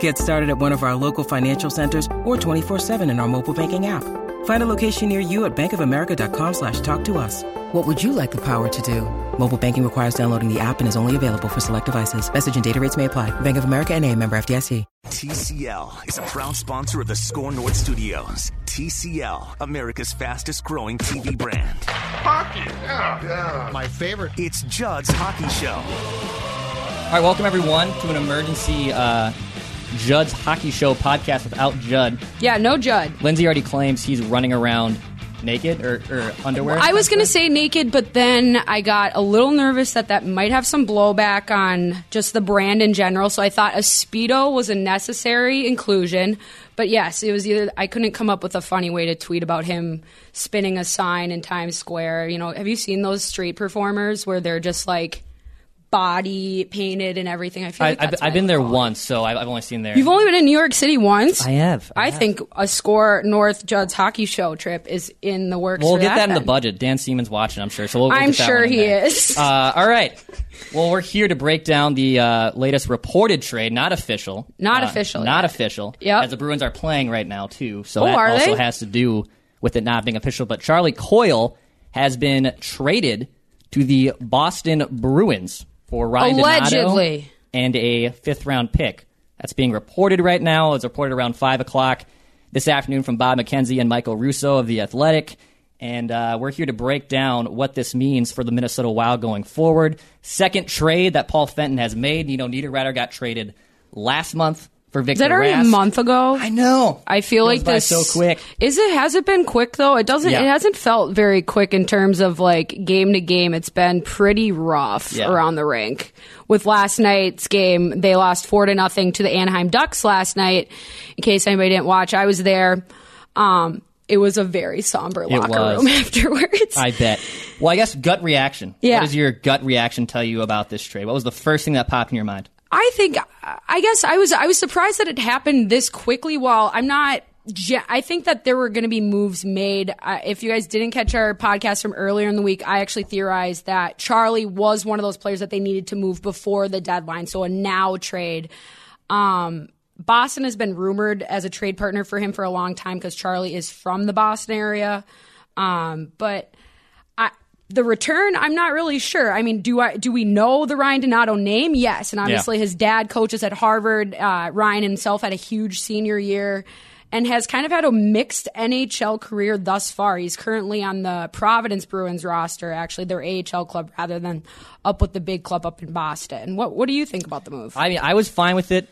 Get started at one of our local financial centers or 24-7 in our mobile banking app. Find a location near you at bankofamerica.com slash talk to us. What would you like the power to do? Mobile banking requires downloading the app and is only available for select devices. Message and data rates may apply. Bank of America and a member FDIC. TCL is a proud sponsor of the Score North Studios. TCL, America's fastest growing TV brand. Hockey, yeah, yeah. My favorite. It's Judd's Hockey Show. All right, welcome everyone to an emergency uh, Judd's Hockey Show podcast without Judd. Yeah, no Judd. Lindsay already claims he's running around naked or, or underwear. I was going to say naked, but then I got a little nervous that that might have some blowback on just the brand in general. So I thought a Speedo was a necessary inclusion. But yes, it was either I couldn't come up with a funny way to tweet about him spinning a sign in Times Square. You know, have you seen those street performers where they're just like body painted and everything. I feel like I, have that's I've what been there call once, so I've, I've only seen there. You've only been in New York City once. I have. I, have. think a score North Judd's hockey show trip is in the works. we'll for get that, in the budget. Dan Siemens watching, I'm sure. So we'll, we'll I'm get that sure one he there. is. Uh, all right. Well, we're here to break down the uh, latest reported trade, not official. Not Uh, official Not yet. official. Yep. As the Bruins are playing right now too, so Oh, that also they? has to do with it not being official. But Charlie Coyle has been traded to the Boston Bruins for Ryan Donato and a fifth round pick. That's being reported right now. It's reported around five o'clock this afternoon from Bob McKenzie and Michael Russo of the Athletic. And uh, we're here to break down what this means for the Minnesota Wild going forward. Second trade that Paul Fenton has made. You know, Niederreiter got traded last month for Victor Is that already Rask. a month ago? I know. I feel Goes like by this so quick. Is it? Has it been quick though? It doesn't. Yeah. It hasn't felt very quick in terms of like game to game. It's been pretty rough Yeah. around the rink. With last night's game, they lost four to nothing to the Anaheim Ducks last night. In case anybody didn't watch, I was there. Um, it was a very somber locker room afterwards. I bet. Well, I guess gut reaction. Yeah. What does your gut reaction tell you about this trade? What was the first thing that popped in your mind? I think I guess I was I was surprised that it happened this quickly. While I'm not, I think that there were going to be moves made. Uh, if you guys didn't catch our podcast from earlier in the week, I actually theorized that Charlie was one of those players that they needed to move before the deadline, so a now trade. Um, Boston has been rumored as a trade partner for him for a long time because Charlie is from the Boston area. Um, but the return, I'm not really sure. I mean, do I do we know the Ryan Donato name? Yes, and obviously his dad coaches at Harvard. Uh, Ryan himself had a huge senior year and has kind of had a mixed NHL career thus far. He's currently on the Providence Bruins roster, actually their AHL club, rather than up with the big club up in Boston. What What do you think about the move? I mean, I was fine with it.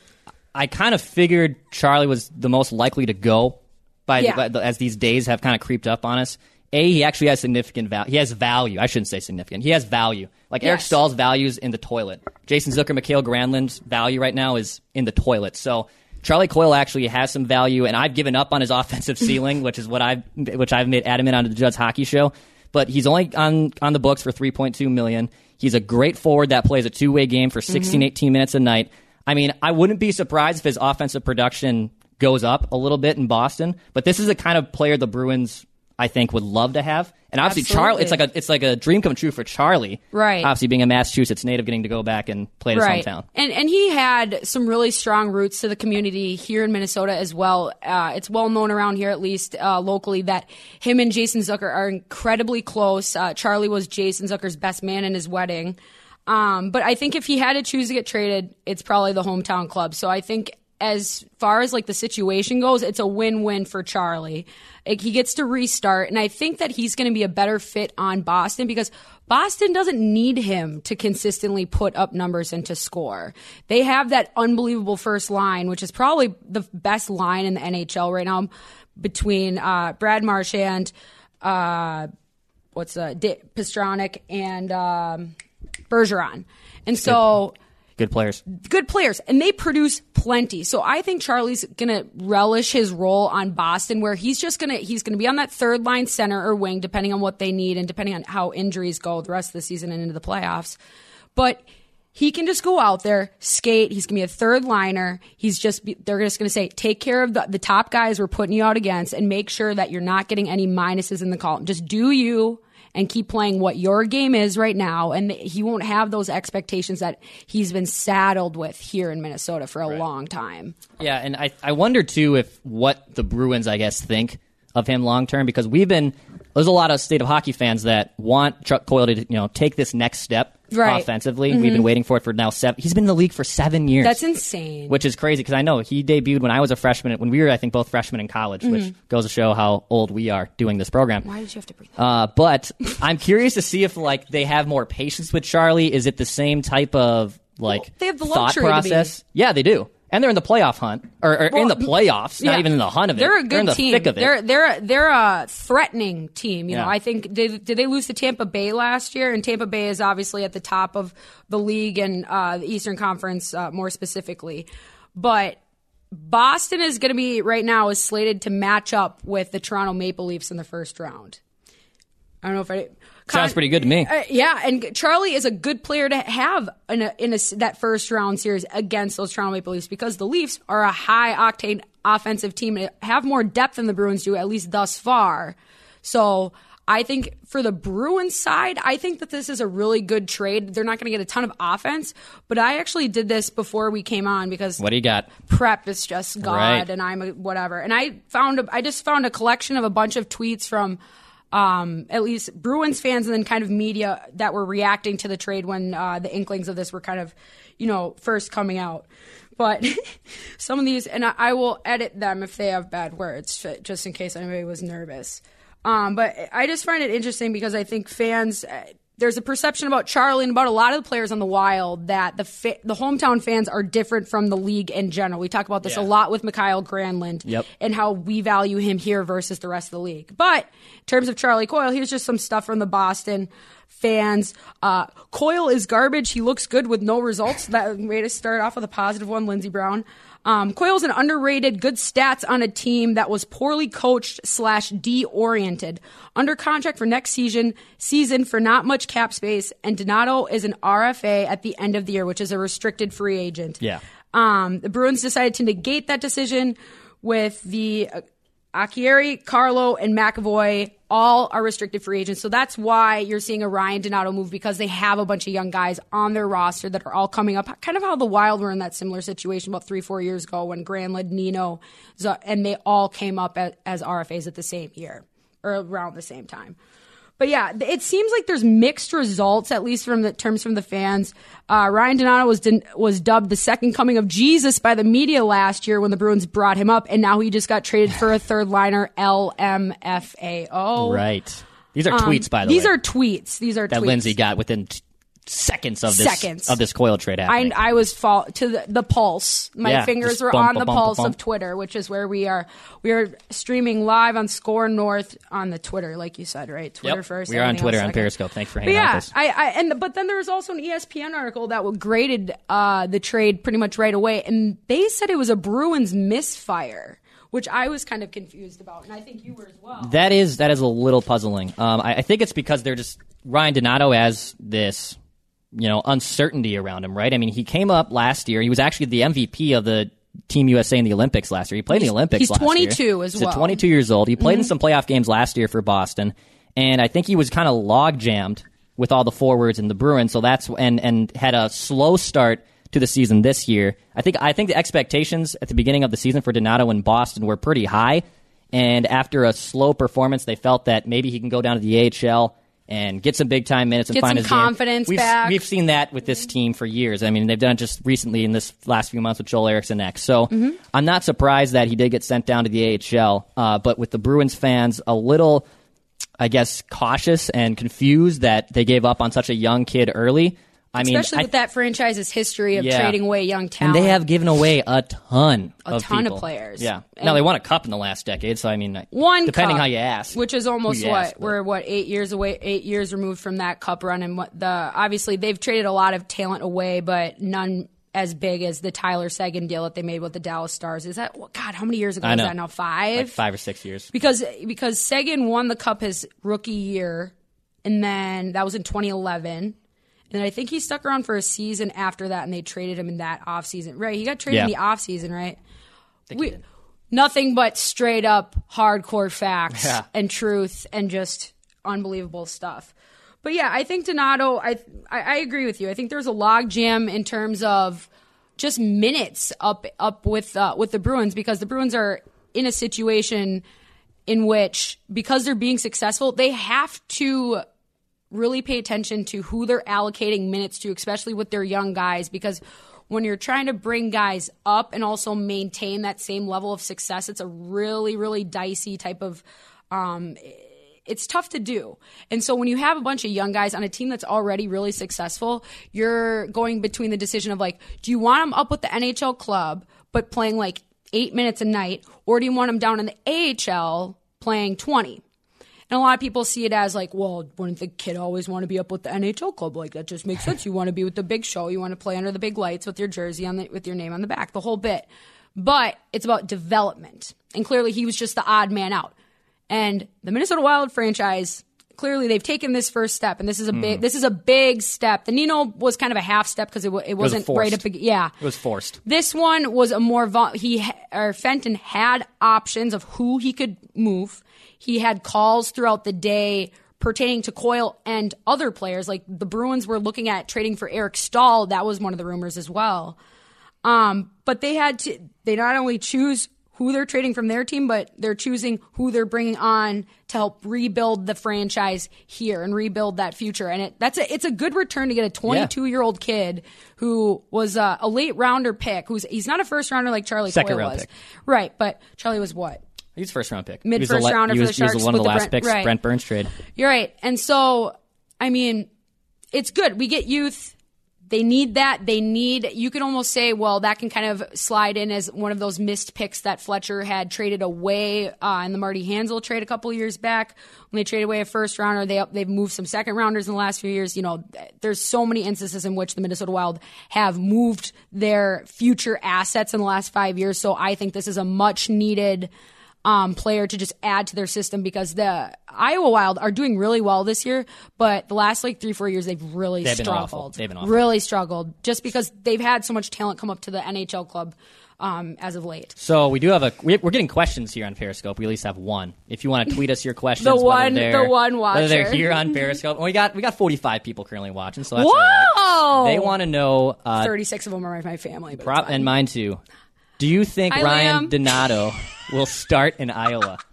I kind of figured Charlie was the most likely to go by Yeah. by- as these days have kind of creeped up on us. A, he actually has significant value. He has value. I shouldn't say significant. He has value. Like Eric Yes. Staal's values in the toilet. Jason Zucker, Mikael Granlund's value right now is in the toilet. So Charlie Coyle actually has some value, and I've given up on his offensive ceiling, which is what I've which I've made adamant on the Judd's Hockey Show. But he's only on on the books for 3.2 million. He's a great forward that plays a two way game for 16, mm-hmm. 18 minutes a night. I mean, I wouldn't be surprised if his offensive production goes up a little bit in Boston. But this is the kind of player the Bruins, I think, would love to have. And obviously, Charlie, it's like a it's like a dream come true for Charlie. Right. Obviously, being a Massachusetts native, getting to go back and play his right. hometown. And and he had some really strong roots to the community here in Minnesota as well. Uh, it's well known around here, at least uh, locally, that him and Jason Zucker are incredibly close. Uh, Charlie was Jason Zucker's best man in his wedding. Um, but I think if he had to choose to get traded, it's probably the hometown club. So I think as far as like the situation goes, it's a win-win for Charlie. Like, he gets to restart, and I think that he's going to be a better fit on Boston because Boston doesn't need him to consistently put up numbers and to score. They have that unbelievable first line, which is probably the best line in the NHL right now between uh, Brad Marchand, uh, what's uh, D- and um, Bergeron. And so Good players. good players and they produce plenty. So I think Charlie's going to relish his role on Boston where he's just going to he's going to be on that third line center or wing depending on what they need and depending on how injuries go the rest of the season and into the playoffs. But he can just go out there, skate. He's going to be a third liner. He's just, be, they're just going to say, take care of the, the top guys we're putting you out against and make sure that you're not getting any minuses in the column. Just do you and keep playing what your game is right now. And he won't have those expectations that he's been saddled with here in Minnesota for a long time. Yeah, and I I wonder too if what the Bruins I guess think of him long term because we've been there's a lot of state of hockey fans that want Chuck Coyle to you know take this next step Right. offensively. We've been waiting for it for now seven. He's been in the league for seven years. That's insane. which is crazy because I know he debuted when I was a freshman. When we were, I think, both freshmen in college, which goes to show how old we are doing this program. Why did you have to that? Uh, but I'm curious to see if like they have more patience with Charlie. Is it the same type of like Well, they have the thought luxury to be. process? Yeah, they do, and they're in the playoff hunt or, or in the Well, playoffs, not even in the hunt of it. They're a good in the team. They're they're they're a threatening team. You know, I think did did they lose to Tampa Bay last year? And Tampa Bay is obviously at the top of the league and uh, the Eastern Conference uh, more specifically, but. Boston is going to be right now is slated to match up with the Toronto Maple Leafs in the first round. I don't know if I Sounds pretty good to me. Uh, yeah, and Charlie is a good player to have in a, in a, that first round series against those Toronto Maple Leafs because the Leafs are a high octane offensive team and have more depth than the Bruins do, at least thus far. So I think for the Bruins side, I think that this is a really good trade. They're not going to get a ton of offense, but I actually did this before we came on because what do you got? prep is just God Right. and I'm a whatever. And I found a, I just found a collection of a bunch of tweets from um, at least Bruins fans and then kind of media that were reacting to the trade when uh, the inklings of this were kind of, you know, first coming out. But some of these, and I, I will edit them if they have bad words, just in case anybody was nervous. Um, but I just find it interesting because I think fans, uh, there's a perception about Charlie and about a lot of the players on the Wild that the fa- the hometown fans are different from the league in general. We talk about this a lot with Mikael Granlund Yep. and how we value him here versus the rest of the league. But in terms of Charlie Coyle, here's just some stuff from the Boston fans. Uh, Coyle is garbage. He looks good with no results. That way to start off with a positive one, Lindsey Brown. Um, Coyle's an underrated, good stats on a team that was poorly coached slash de-oriented. Under contract for next season, season for not much cap space, and Donato is an RFA at the end of the year, which is a restricted free agent. Yeah. Um, the Bruins decided to negate that decision with the Acciari, Carlo, and McAvoy all are restricted free agents. So that's why you're seeing a Ryan Donato move because they have a bunch of young guys on their roster that are all coming up. Kind of how the Wild were in that similar situation about three, four years ago when Granlund, Nino, and they all came up as, as RFAs at the same year or around the same time. But yeah, it seems like there's mixed results, at least from the terms from the fans. Uh, Ryan Donato was was dubbed the second coming of Jesus by the media last year when the Bruins brought him up, and now he just got traded for a third liner, LMFAO. Right. These are tweets, by the Um, These way, are tweets. These are that tweets. Lindsay got within t- seconds of this Seconds. of this Coyle trade I, happening. I was fall to the, the pulse. My Yeah, fingers were bump, on the bump, pulse bump. of Twitter, which is where we are. We are streaming live on Score North on the Twitter, like you said, right? Twitter Yep. first. We are on Twitter on. Periscope. Thanks for But hanging out yeah, with us. I, I and but then there was also an ESPN article that graded uh, the trade pretty much right away, and they said it was a Bruins misfire, which I was kind of confused about, and I think you were as well. That is that is a little puzzling. Um, I, I think it's because they're just Ryan Donato has this, you know, uncertainty around him, right? I mean, he came up last year. He was actually the MVP of the Team USA in the Olympics last year. He played in the Olympics. he's last 22 year. as he's well. Mm-hmm. 22 years old. He played in some playoff games last year for Boston, and I think he was kind of log jammed with all the forwards in the Bruins. So that's and and had a slow start to the season this year. I think I think the expectations at the beginning of the season for Donato in Boston were pretty high. And after a slow performance, they felt that maybe he can go down to the AHL and get some big time minutes and Get find some his game. confidence we've, back. We've seen that with this team for years. I mean, they've done it just recently in this last few months with Joel Eriksson Ek. So Mm-hmm. I'm not surprised that he did get sent down to the AHL. Uh, but with the Bruins fans, a little, I guess, cautious and confused that they gave up on such a young kid early. I mean, Especially I- with that franchise's history of Yeah. trading away young talent, and they have given away a ton, A of ton of players. Yeah. And- now they won a cup in the last decade, so I mean, uh, one depending cup, how you ask, which is almost what ask, we're what eight years away, eight years removed from that cup run, and what the obviously they've traded a lot of talent away, but none as big as the Tyler Seguin deal that they made with the Dallas Stars. Is that God? How many years ago I is know. that now? Five. like five or six years. because because Seguin won the cup his rookie year, and then that was in 2011. And I think he stuck around for a season after that, and they traded him in that offseason. Right, he got traded in the Yeah. offseason, right? We, nothing but straight up hardcore facts Yeah. and truth and just unbelievable stuff. But yeah, I think Donato. I, I I agree with you. I think there's a log jam in terms of just minutes up up with uh, with the Bruins because the Bruins are in a situation in which because they're being successful, they have to really pay attention to who they're allocating minutes to, especially with their young guys, because when you're trying to bring guys up and also maintain that same level of success, it's a really, really dicey type of. Um, it's tough to do. And so when you have a bunch of young guys on a team that's already really successful, you're going between the decision of like, do you want them up with the NHL club, but playing like eight minutes a night, or do you want them down in the AHL playing 20? And a lot of people see it as like, well, wouldn't the kid always want to be up with the NHL club? Like that just makes sense. You want to be with the big show. You want to play under the big lights with your jersey on the with your name on the back, the whole bit. But it's about development, and clearly he was just the odd man out. And the Minnesota Wild franchise, clearly they've taken this first step, and this is a big mm. this is a big step. The Nino was kind of a half step because it, it wasn't right up. Yeah, It was forced. this one was a more vol- he ha- or Fenton had options of who he could move. He had calls throughout the day pertaining to Coyle and other players. Like the Bruins were looking at trading for Eric Staal. That was one of the rumors as well. Um, but they had to. They not only choose who they're trading from their team, but they're choosing who they're bringing on to help rebuild the franchise here and rebuild that future. And it, that's a, it's a good return to get a 22 year old kid who was a, a late rounder pick. Who's he's not a first rounder like Charlie Second Coyle round was, pick. right? But Charlie was what? He's first round pick. Mid He was the first rounder he for was, the he was one of the last Brent- picks. right. Brent Burns trade. You're right. And so, I mean, it's good. We get youth. They need that. They need, you can almost say, well, that can kind of slide in as one of those missed picks that Fletcher had traded away uh, in the Marty Hanzal trade a couple years back. When they traded away a first rounder, they, they've moved some second rounders in the last few years. You know, there's so many instances in which the Minnesota Wild have moved their future assets in the last five years. So I think this is a much needed um, player to just add to their system because the Iowa Wild are doing really well this year, but the last like three four years they've really They've struggled. They've been awful. Really struggled just because they've had so much talent come up to the NHL club um, as of late. So we do have a we- we're getting questions here on Periscope. We at least have one. If you want to tweet us your questions, The one- the one whether they're here on Periscope. We got we got 45 people currently watching, so that's Whoa! right. They want to know uh, Thirty six of them are my family. Prop and mine too. Do you think Hi, Ryan Liam. Donato will start in Iowa?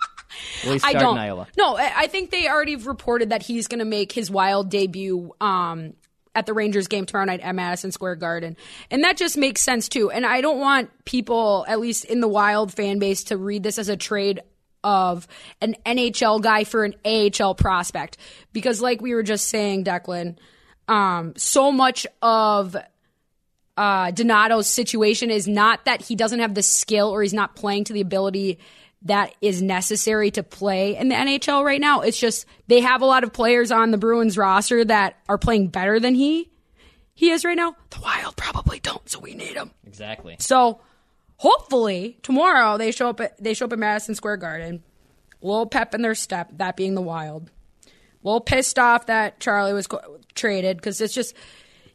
Will he I don't. in Iowa? No, I I think they already reported that he's going to make his wild debut um, at the Rangers game tomorrow night at Madison Square Garden, and that just makes sense too. And I don't want people, at least in the Wild fan base, to read this as a trade of an NHL guy for an AHL prospect, because like we were just saying, Declan, um, so much of uh, Donato's situation is not that he doesn't have the skill or he's not playing to the ability that is necessary to play in the NHL right now. It's just they have a lot of players on the Bruins roster that are playing better than he he is right now. The Wild probably don't, so we need him. Exactly. So hopefully tomorrow they show up at they show up at Madison Square Garden. A little pep in their step, that being the Wild. A little pissed off that Charlie was co- traded because it's just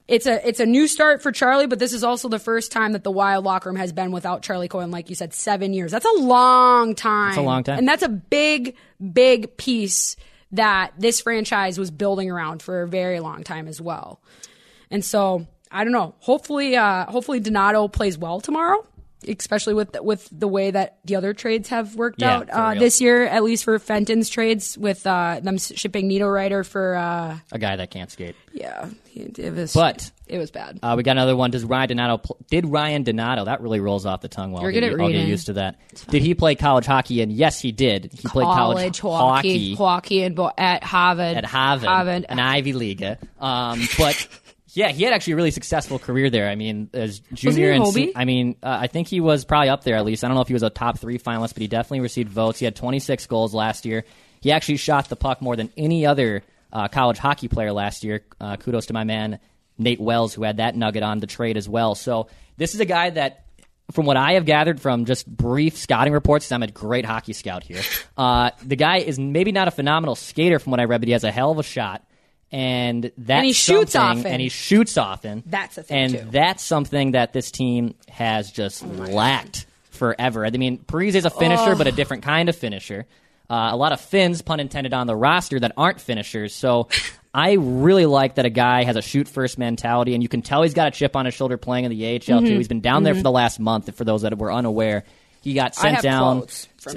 it's a it's a new start for Charlie, but this is also the first time that the Wild locker room has been without Charlie Coyle. Like you said, seven years. That's a long time. That's a long time. and that's a big big piece that this franchise was building around for a very long time as well. And so I don't know. Hopefully, uh, hopefully Donato plays well tomorrow. Especially with with the way that the other trades have worked Yeah, out uh, this year, at least for Fenton's trades, with uh, them shipping Niederreiter for uh, A guy that can't skate. yeah, it, it was But- it was bad. Uh, we got another one. Does Ryan Donato pl- did Ryan Donato? That really rolls off the tongue. Well, You're I'll get, I'll get used to that. Did he play college hockey? And yes, he did. He played college, hockey, hockey hockey, and bo- at Harvard, at Harvard, Harvard. an Ivy League. Um, but yeah, he had actually a really successful career there. I mean, as junior and se- I mean, uh, I think he was probably up there at least. I don't know if he was a top three finalist, but he definitely received votes. He had 26 goals last year. He actually shot the puck more than any other uh, college hockey player last year. Uh, kudos to my man Nate Wells, who had that nugget on the trade as well. So this is a guy that from what I have gathered from just brief scouting reports, I'm a great hockey scout here. Uh, the guy is maybe not a phenomenal skater from what I read, but he has a hell of a shot, and that's And he shoots something- often. And he shoots often. That's the thing, and too. that's something that this team has just lacked forever. I mean, Parise is a finisher, but a different kind of finisher. Uh, a lot of Finns, pun intended, on the roster that aren't finishers. So I really like that a guy has a shoot first mentality, and you can tell he's got a chip on his shoulder playing in the AHL Mm-hmm. too. He's been down there for the last month. For those that were unaware, he got sent down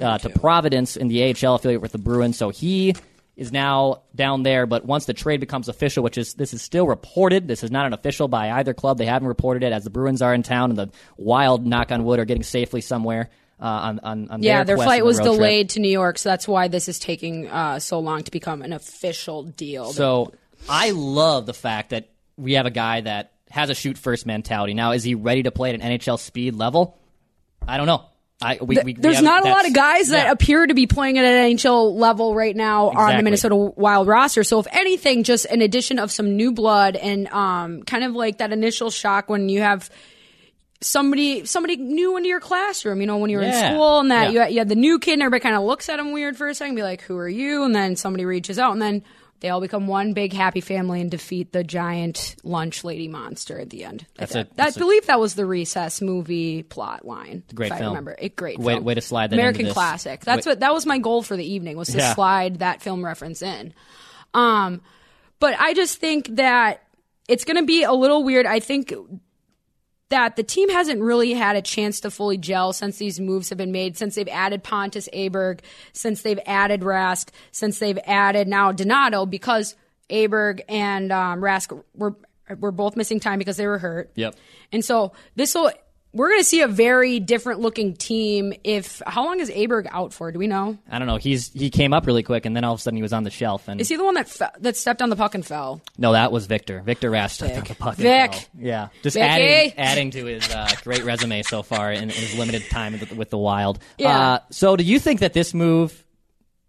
uh, to. Providence in the AHL affiliate with the Bruins. So he is now down there. But once the trade becomes official, which is this is still reported, this is not an official by either club. They haven't reported it as the Bruins are in town and the Wild, knock on wood, are getting safely somewhere. Uh, on, on, on yeah, their, their flight was road trip. delayed to New York, so that's why this is taking uh, so long to become an official deal. So I love the fact that we have a guy that has a shoot first mentality. Now, is he ready to play at an NHL speed level? I don't know. I, we, we, we There's haven't- a lot of guys that yeah. appear to be playing at an NHL level right now on the Minnesota Wild roster. So if anything, just an addition of some new blood and um, kind of like that initial shock when you have somebody somebody new into your classroom. You know, when you're Yeah. in school and that Yeah. you, had- you had the new kid and everybody kind of looks at him weird for a second, be like, "Who are you?" And then somebody reaches out and then. They all become one big happy family and defeat the giant lunch lady monster at the end. That's I, a- that- that's I a- believe that was the Recess movie plot line. Great if I remember it. Great Way- film. way to slide that American classic. That's Wait- what that was my goal for the evening was to Yeah. slide that film reference in. Um, but I just think that it's going to be a little weird. I think that the team hasn't really had a chance to fully gel since these moves have been made, since they've added Pontus Aberg, since they've added Rask, since they've added now Donato, because Aberg and um, Rask were were both missing time because they were hurt. Yep. And so this will we're going to see a very different looking team. If how long is Aberg out for? Do we know? I don't know. He's he came up really quick, and then all of a sudden he was on the shelf. And Is he the one that fe- that stepped on the puck and fell? no, that was Victor. Victor Rask stepped on the puck. and Vic. Yeah, just Vicky. adding adding to his uh, great resume so far in, in his limited time with the, with the Wild. Yeah. Uh, so, do you think that this move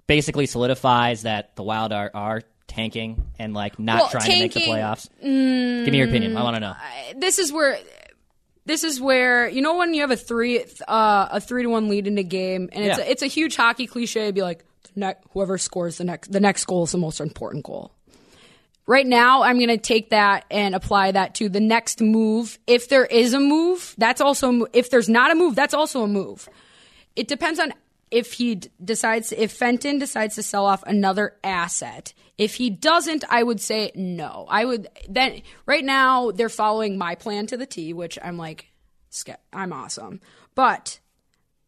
basically solidifies that the Wild are are tanking and like not Well, trying to make the tanking- playoffs? Give me your opinion. I want to know. This is where. This is where you know when you have a three uh, a three to one lead in a game, and it's Yeah. a, it's a huge hockey cliche. to Be like, ne- whoever scores the next the next goal is the most important goal. Right now, I'm going to take that and apply that to the next move. If there is a move, that's also a if there's not a move, that's also a move. It depends on if he d- decides if Fenton decides to sell off another asset. If he doesn't, I would say no. I would then right now they're following my plan to the T, which I'm like, I'm awesome. But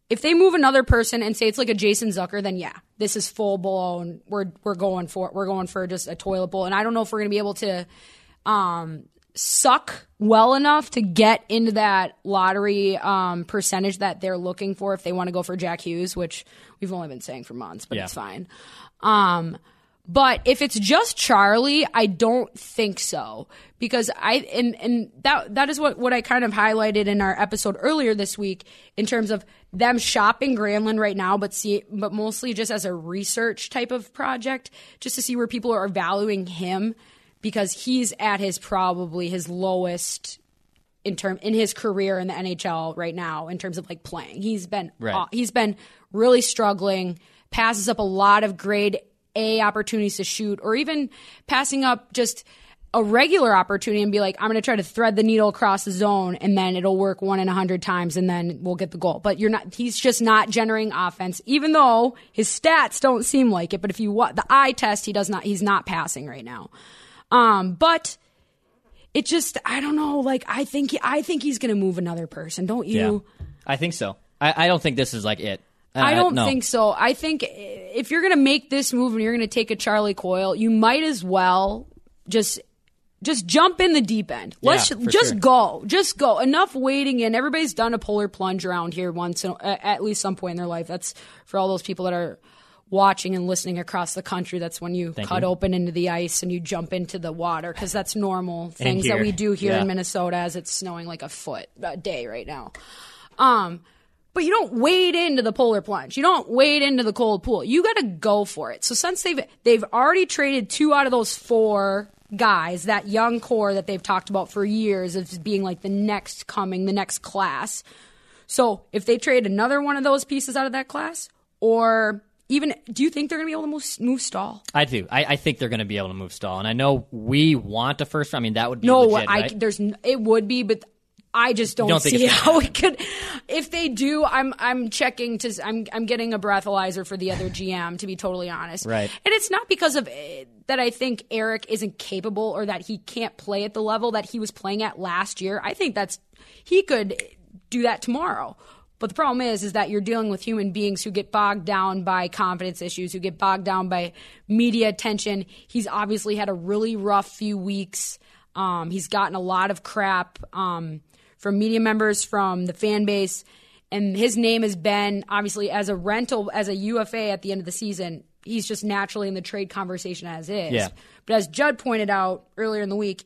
if they move another person and say it's like a Jason Zucker, then yeah, this is full blown. We're we're going for we're going for just a toilet bowl, and I don't know if we're gonna be able to um, suck well enough to get into that lottery um, percentage that they're looking for if they want to go for Jack Hughes, which we've only been saying for months, but Yeah. it's fine. Um, but if it's just Charlie, I don't think so because I and and that that is what what I kind of highlighted in our episode earlier this week in terms of them shopping Granlund right now, but see, but mostly just as a research type of project, just to see where people are valuing him because he's at his probably his lowest in term in his career in the NHL right now in terms of like playing. He's been Right. he's been really struggling, passes up a lot of grade A opportunities to shoot or even passing up just a regular opportunity and be like I'm going to try to thread the needle across the zone and then it'll work one in a 100 times and then we'll get the goal. But you're not he's just not generating offense even though his stats don't seem like it, but if you the eye test he does not he's not passing right now. Um but it just I don't know. Like I think I think he's gonna move another person. Don't you? I think so. I, I don't think this is like it. Uh, I don't no. think so. I think if you're going to make this move and you're going to take a Charlie Coyle, you might as well just just jump in the deep end. Let's Yeah, just sure. go. Just go. Enough waiting in. Everybody's done a polar plunge around here once at least some point in their life. That's for all those people that are watching and listening across the country. That's when you Thank cut you. open into the ice and you jump into the water because that's normal things that we do here Yeah. in Minnesota as it's snowing like a foot a day right now. Um, but you don't wade into the polar plunge. You don't wade into the cold pool. You got to go for it. So since they've they've already traded two out of those four guys, that young core that they've talked about for years of being like the next coming, the next class. So if they trade another one of those pieces out of that class, or even, do you think they're going to be able to move, move Staal? I do. I, I think they're going to be able to move Staal, and I know we want a first. round. I mean, that would be No, legit, I right? there's it would be, but I just don't, don't see how it could. If they do, I'm I'm checking to I'm I'm getting a breathalyzer for the other GM to be totally honest. Right. and it's not because of eh, that I think Eric isn't capable or that he can't play at the level that he was playing at last year. I think that's he could do that tomorrow. But the problem is, is that you're dealing with human beings who get bogged down by confidence issues, who get bogged down by media attention. He's obviously had a really rough few weeks. Um, he's gotten a lot of crap um, from media members, from the fan base, and his name has been obviously as a rental, as a UFA at the end of the season. He's just naturally in the trade conversation as is. Yeah. But as Judd pointed out earlier in the week,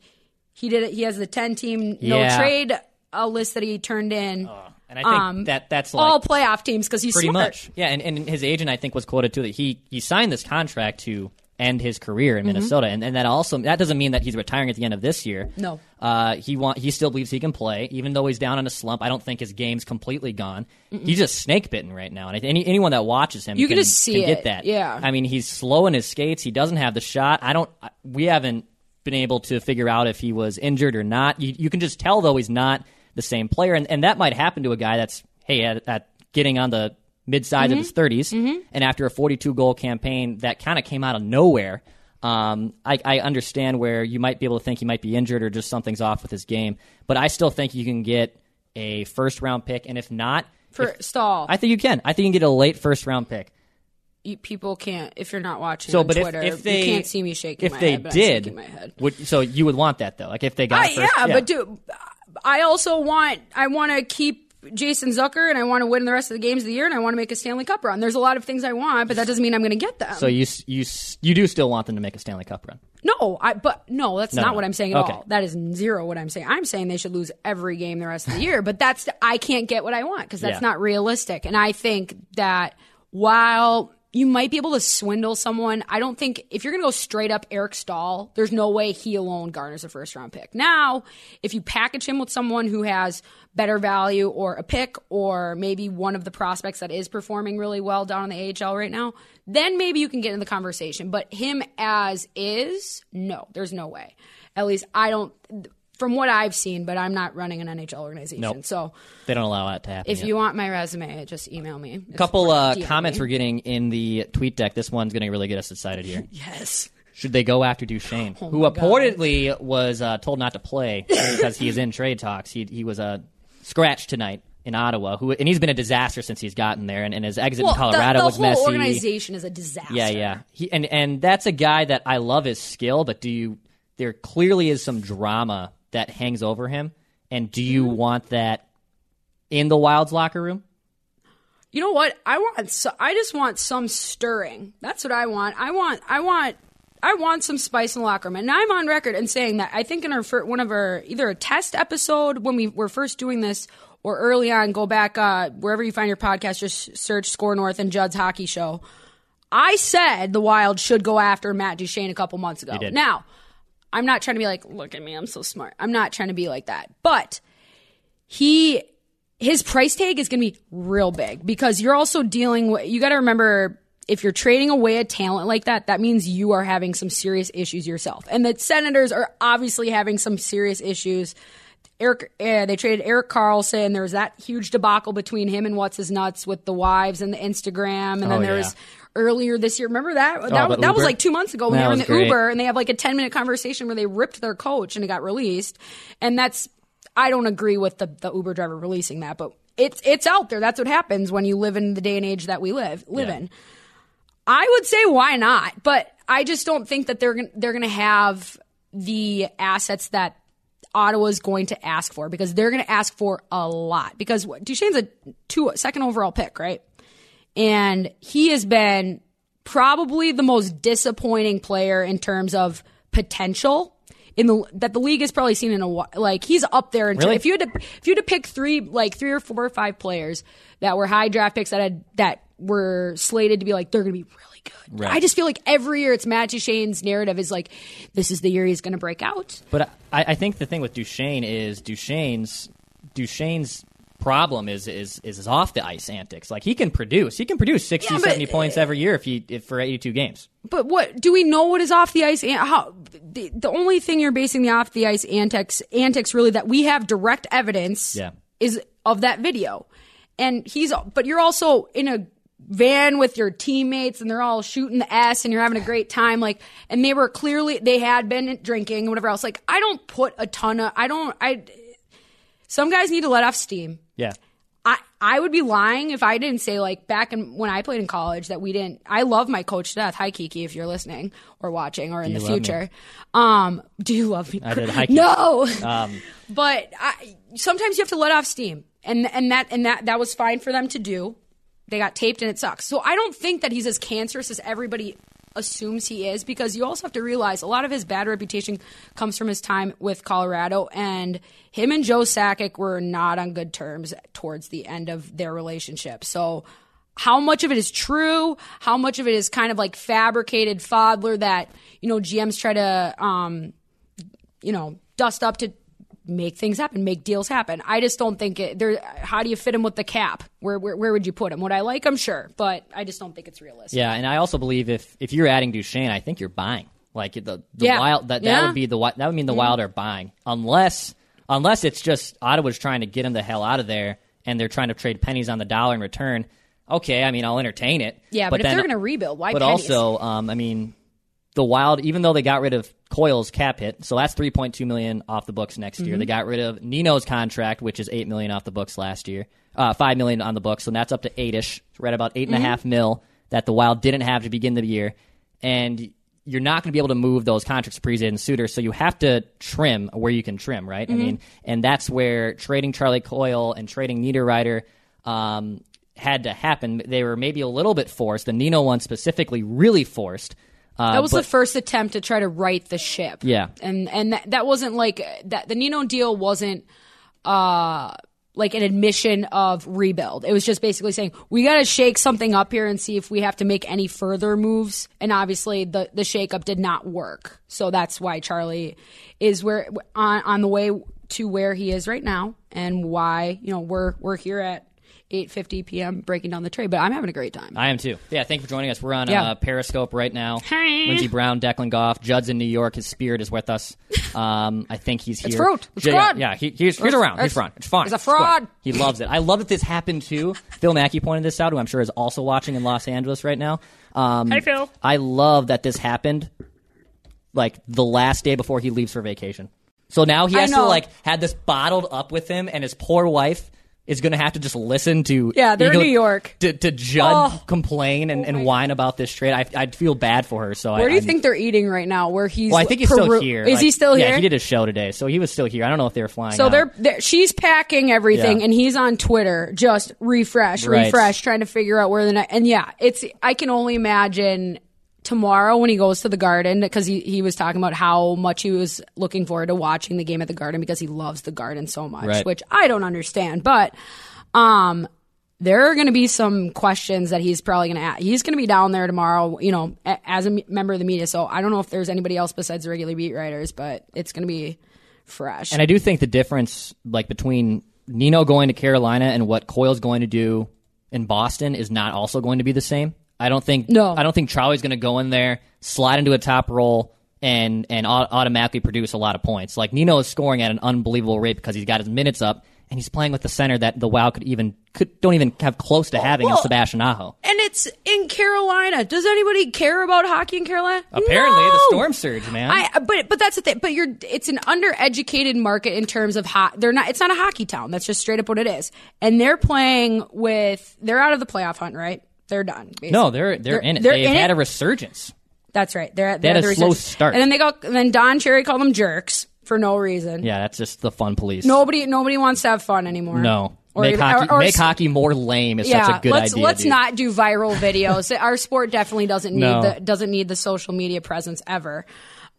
he did it. He has the ten team no Yeah. trade uh, list that he turned in. and I think um, that that's like all playoff teams because he's pretty smart. much. Yeah, and, and his agent I think was quoted too that he he signed this contract to end his career Mm-hmm. in Minnesota, and, and that also that doesn't mean that he's retiring at the end of this year. No. uh, he want he still believes he can play, even though he's down in a slump. I don't think his game's completely gone. He's just snake bitten right now, and I- any anyone that watches him, You can can just see can it, get that. yeah. I mean he's slow in his skates. He doesn't have the shot. I don't. We haven't been able to figure out if he was injured or not. You you can just tell though he's not the same player, and and that might happen to a guy that's hey at, at getting on the mid side of his 30s, and after a 42 goal campaign that kind of came out of nowhere. Um, I, I understand where you might be able to think he might be injured or just something's off with his game, but I still think you can get a first round pick, and if not, For if- Staal, I think you can. I think you can get a late first round pick. you, people can't if you're not watching So, on but if, Twitter. if they you can't see me shaking. if my they head, did, shaking my head. Would, so you would want that though, like if they got I, first, yeah, but dude, I also want I want to keep Jason Zucker and I want to win the rest of the games of the year and I want to make a Stanley Cup run. There's a lot of things I want, but that doesn't mean I'm going to get them. so you you you do still want them to make a Stanley Cup run. no, I but no, that's No, not no. what I'm saying at Okay. all. That is zero what I'm saying. I'm saying they should lose every game the rest of the year, but that's I can't get what I want because that's Yeah. not realistic. And I think that while you might be able to swindle someone. I don't think if you're going to go straight up Eric Staal, there's no way he alone garners a first round pick. Now, if you package him with someone who has better value or a pick or maybe one of the prospects that is performing really well down in the AHL right now, then maybe you can get in the conversation. But him as is, no, there's no way. At least I don't from what I've seen, but I'm not running an NHL organization. Nope. So They don't allow that to happen. if yet. you want my resume, just email me. a couple uh, me. comments we're getting in the tweet deck. This one's going to really get us excited here. Yes. Should they go after Duchene, who Oh God. reportedly was uh, told not to play because he is in trade talks? He he was uh, scratched tonight in Ottawa, who and he's been a disaster since he's gotten there, and, and his exit Well, in Colorado the, the was whole messy. organization is a disaster. Yeah, yeah. He, and and that's a guy that I love his skill, but do you? There clearly is some drama that hangs over him, and do you want that in the Wild's locker room? You know what? I want. So, I just want some stirring. That's what I want. I want. I want. I want some spice in the locker room. And I'm on record and saying that I think in our one of our either a test episode when we were first doing this or early on, go back uh, wherever you find your podcast, just search Score North and Judd's Hockey Show. I said the Wild should go after Matt Duchene a couple months ago. Now, I'm not trying to be like, look at me, I'm so smart. I'm not trying to be like that. But he his price tag is going to be real big because you're also dealing with you got to remember if you're trading away a talent like that that means you are having some serious issues yourself and the senators are obviously having some serious issues Eric, uh, they traded Erik Karlsson. There was that huge debacle between him and what's his nuts with the wives and the Instagram, and then Oh, there yeah. was earlier this year. Remember that? that, that was like two months ago when That they were in the great. Uber and they have like a ten minute conversation where they ripped their coach and it got released. And that's I don't agree with the the Uber driver releasing that, but it's it's out there. That's what happens when you live in the day and age that we live live in. I would say why not, but I just don't think that they're gonna, they're going to have the assets that Ottawa's going to ask for because they're going to ask for a lot because Duchene's a two second overall pick, right? And he has been probably the most disappointing player in terms of potential in the that the league has probably seen in a while. Like he's up there. Really? If you had to if you had to pick three like three or four or five players that were high draft picks that had that were slated to be like they're going to be really good. Right. I just feel like every year it's Matt Duchene's narrative is like this is the year he's going to break out. But I, I think the thing with Duchene is Duchene's Duchene's problem is is is off the ice antics. Like he can produce, he can produce 60, Yeah, but- 70 points uh, every year if he if for eighty two games. But what do we know? What is off the ice? How the, the only thing you're basing the off the ice antics antics really that we have direct evidence Yeah. is of that video, and he's. But you're also in a van with your teammates, and they're all shooting the s, and you're having a great time. Like, and they were clearly they had been drinking and whatever else. Like, I don't put a ton of. I don't. I. Some guys need to let off steam. Yeah. I, I would be lying if I didn't say like back in when I played in college that we didn't. I love my coach to death. Hi Kiki, if you're listening or watching or in the you love me? future. Um, do you love me? I did. Hi, Kiki. no, Um, but I, sometimes you have to let off steam, and and that and that that was fine for them to do. They got taped and it sucks. So I don't think that he's as cancerous as everybody assumes he is because you also have to realize a lot of his bad reputation comes from his time with Colorado and him and Joe Sakic were not on good terms towards the end of their relationship. So how much of it is true? How much of it is kind of like fabricated fodder that, you know, GMs try to um you know, dust up to make things happen, make deals happen. I just don't think it. There. How do you fit him with the cap? Where where, where would you put him? Would I like him? Sure, but I just don't think it's realistic. Yeah, and I also believe if if you're adding Duchene, I think you're buying. Like the the Yeah. wild that that Yeah. would be the that would mean the Wild are buying unless unless it's just Ottawa's trying to get him the hell out of there and they're trying to trade pennies on the dollar in return. Okay, I mean I'll entertain it. Yeah, but, if then- they're going to rebuild, why? but pennies? also, um, I mean, the Wild, even though they got rid of Coyle's cap hit, so that's three point two million off the books next Mm-hmm. year. They got rid of Nino's contract, which is eight million off the books last year, uh, five million on the books, so that's up to eight ish. Right about eight and a Mm-hmm. half mil that the Wild didn't have to begin the year, and you're not going to be able to move those contracts to and Suter, so you have to trim where you can trim, right? Mm-hmm. I mean, and that's where trading Charlie Coyle and trading Niederreiter um, had to happen. They were maybe a little bit forced. The Nino one specifically, really forced. Uh, that was but- the first attempt to try to right the ship. Yeah. and and that, that wasn't like that. The Nino deal wasn't. uh like an admission of rebuild. It was just basically saying we got to shake something up here and see if we have to make any further moves. And obviously, the the shakeup did not work. So that's why Charlie is where on on the way to where he is right now, and why you know we're we're here at 8:50 p.m. breaking down the trade. But I'm having a great time. I am too. Yeah, thank you for joining us. We're on Yeah. uh, Periscope right now. Lindsey Brown, Declan Goff, Judd's in New York. His spirit is with us. Um, I think he's here. It's fruit. It's yeah, fraud. Yeah, yeah, he, he's, he's around. He's it's- front. It's fine. it's a It's fraud. He loves it. I love that this happened too. Phil Mackey pointed this out, who I'm sure is also watching in Los Angeles right now. Um, Hi, Phil. I love that this happened like the last day before he leaves for vacation. So now he has to like had this bottled up with him, and his poor wife is going to have to just listen to Yeah, they're in Eagle- New York. to, to Judd Oh. complain and, and oh whine about this trade. I I'd feel bad for her. So Where I, do you I'm- think they're eating right now? Where he's Well, I think he's Peru- still here. Is Like, he still here? Yeah, he did a show today, so he was still here. I don't know if they were flying. So they're, they're she's packing everything, Yeah. and he's on Twitter, just refresh, Right. refresh, trying to figure out where the next. And yeah, it's I can only imagine tomorrow when he goes to the Garden because he he was talking about how much he was looking forward to watching the game at the Garden because he loves the Garden so much, Right. which I don't understand, but um. There are going to be some questions that he's probably going to ask. He's going to be down there tomorrow, you know, as a member of the media. So I don't know if there's anybody else besides the regular beat writers, but it's going to be fresh. And I do think the difference, like between Nino going to Carolina and what Coyle's going to do in Boston, is not also going to be the same. I don't think. No. I don't think Charlie's going to go in there, slide into a top role, and and au- automatically produce a lot of points. Like Nino is scoring at an unbelievable rate because he's got his minutes up. And he's playing with the center that the Wow could even could don't even have close to having in well, Sebastian Aho. And It's in Carolina. Does anybody care about hockey in Carolina? Apparently, No. the storm surge, man. I but but that's the thing. But you're it's an undereducated market in terms of ho- they're not. It's not a hockey town. That's just straight up what it is. And they're playing with. They're out of the playoff hunt, right? They're done. basically. no, they're they're, in it. They're They've in had it. a resurgence. That's right. They're at They had they're a slow start. and then they go. And then Don Cherry called them jerks for no reason. Yeah, that's just the fun police. Nobody nobody wants to have fun anymore. no. Or make even- hockey or- or make hockey more lame is yeah, such a good let's idea. let's dude. not do viral videos. Our sport definitely doesn't need No. the doesn't need the social media presence ever.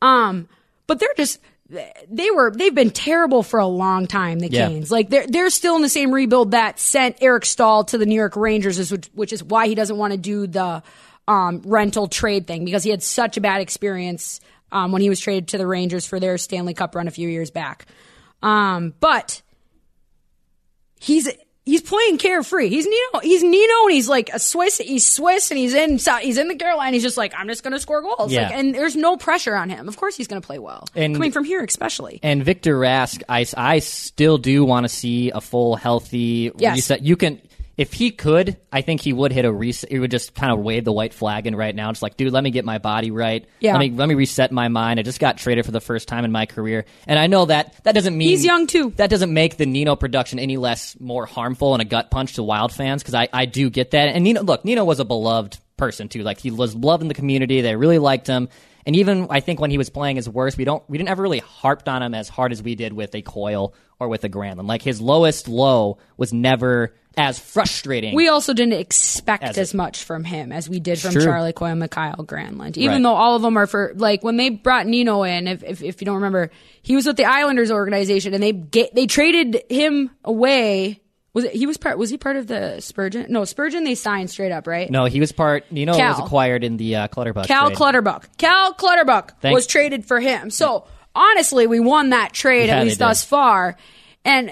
Um, but they're just they were they've been terrible for a long time. The Yeah. Canes, like they're they're still in the same rebuild that sent Eric Staal to the New York Rangers, which, which is why he doesn't want to do the um, rental trade thing because he had such a bad experience um, when he was traded to the Rangers for their Stanley Cup run a few years back. Um, but he's he's playing carefree. He's Nino. He's Nino, and he's like a Swiss. He's Swiss, and he's in he's in the Carolina. He's just like I'm just going to score goals. Yeah. Like, and there's no pressure on him. Of course, he's going to play well. And- Coming from here, especially. And Victor Rask, I, I still do want to see a full healthy Yes. reset. You can, if he could, I think he would hit a reset. He would just kind of wave the white flag in right now. Just like, dude, let me get my body right. Yeah. Let me let me reset my mind. I just got traded for the first time in my career, and I know that that doesn't mean He's young, too. That doesn't make the Nino production any less more harmful and a gut punch to Wild fans because I I do get that. And Nino, look, Nino was a beloved person too. Like he was loved in the community. They really liked him. And even I think when he was playing his worst, we don't we didn't ever really harped on him as hard as we did with a Coyle or with a Granlund. Like his lowest low was never as frustrating. We also didn't expect As as, much from him as we did from True. Charlie Coyle and Mikael Granlund. Even Right. though all of them are for like when they brought Nino in, if, if if you don't remember, he was with the Islanders organization and they get, they traded him away. Was it he was part? Was he part of the Spurgeon? No, Spurgeon they signed straight up, right? no, he was part. Nino Cal. was acquired in the uh, Clutterbuck. Cal trade. Clutterbuck. Cal Clutterbuck Thanks. was traded for him. So honestly, we won that trade Yeah, at least thus far. And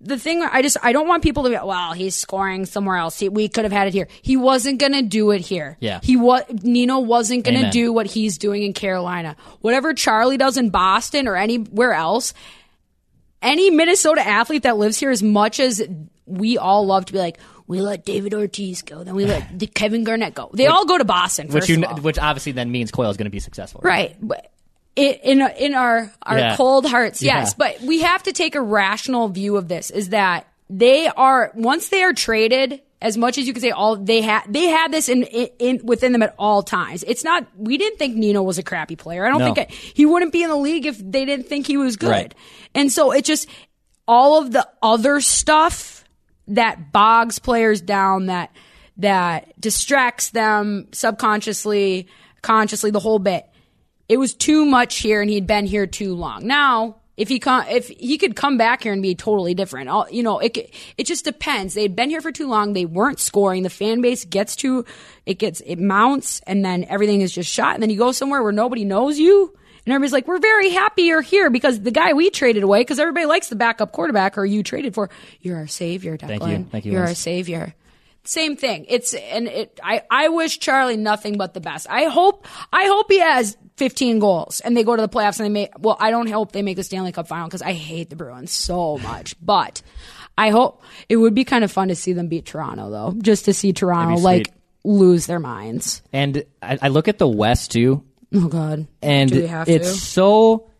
the thing, I just I don't want people to be well. He's scoring somewhere else. He, we could have had it here. He wasn't going to do it here. Yeah. He was Nino wasn't going to Amen. do what he's doing in Carolina. Whatever Charlie does in Boston or anywhere else, any Minnesota athlete that lives here, as much as we all love to be like, we let David Ortiz go, then we let the Kevin Garnett go. They all go to Boston. which you, which obviously then means Coyle is going to be successful. Right. But it, in in our our Yeah. cold hearts, Yeah. yes. But we have to take a rational view of this. Is that they are once they are traded, as much as you can say, all they had they had this in, in, in within them at all times. It's not. We didn't think Nino was a crappy player. I don't No. think it, he wouldn't be in the league if they didn't think he was good. Right. And so it just all of the other stuff that bogs players down that that distracts them subconsciously, consciously, the whole bit. It was too much here, and he'd been here too long. Now, if he if he could come back here and be totally different, all, you know, it it just depends. They'd been here for too long. They weren't scoring. The fan base gets to it gets it mounts, and then everything is just shot. And then you go somewhere where nobody knows you. And everybody's like, we're very happy you're here because the guy we traded away, because everybody likes the backup quarterback or you traded for. You're our savior, Declan. Thank you. Thank you, You're our savior. Same thing. It's and it. I I wish Charlie nothing but the best. I hope I hope he has 15 goals and they go to the playoffs and they make. Well, I don't hope they make the Stanley Cup final because I hate the Bruins so much. But I hope it would be kind of fun to see them beat Toronto though, just to see Toronto like lose their minds. And I, I look at the West too, Oh God. and Do we have it's to? so.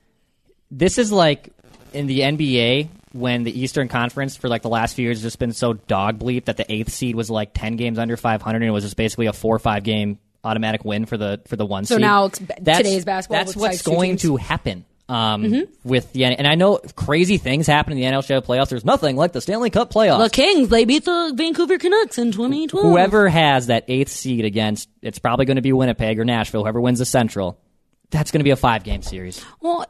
This is like in the NBA when the Eastern Conference for like the last few years has just been so dog bleep that the eighth seed was like ten games under five hundred, and it was just basically a four or five game automatic win for the for the one seed. So seed. now it's b- today's basketball That's what's going. Mm-hmm. to happen. Um, with the and I know crazy things happen in the NHL playoffs. There's nothing like the Stanley Cup playoffs. The Kings they beat the Vancouver Canucks in 2012. whoever has that eighth seed against, it's probably going to be Winnipeg or Nashville, whoever wins the Central. That's going to be a five game series. Well,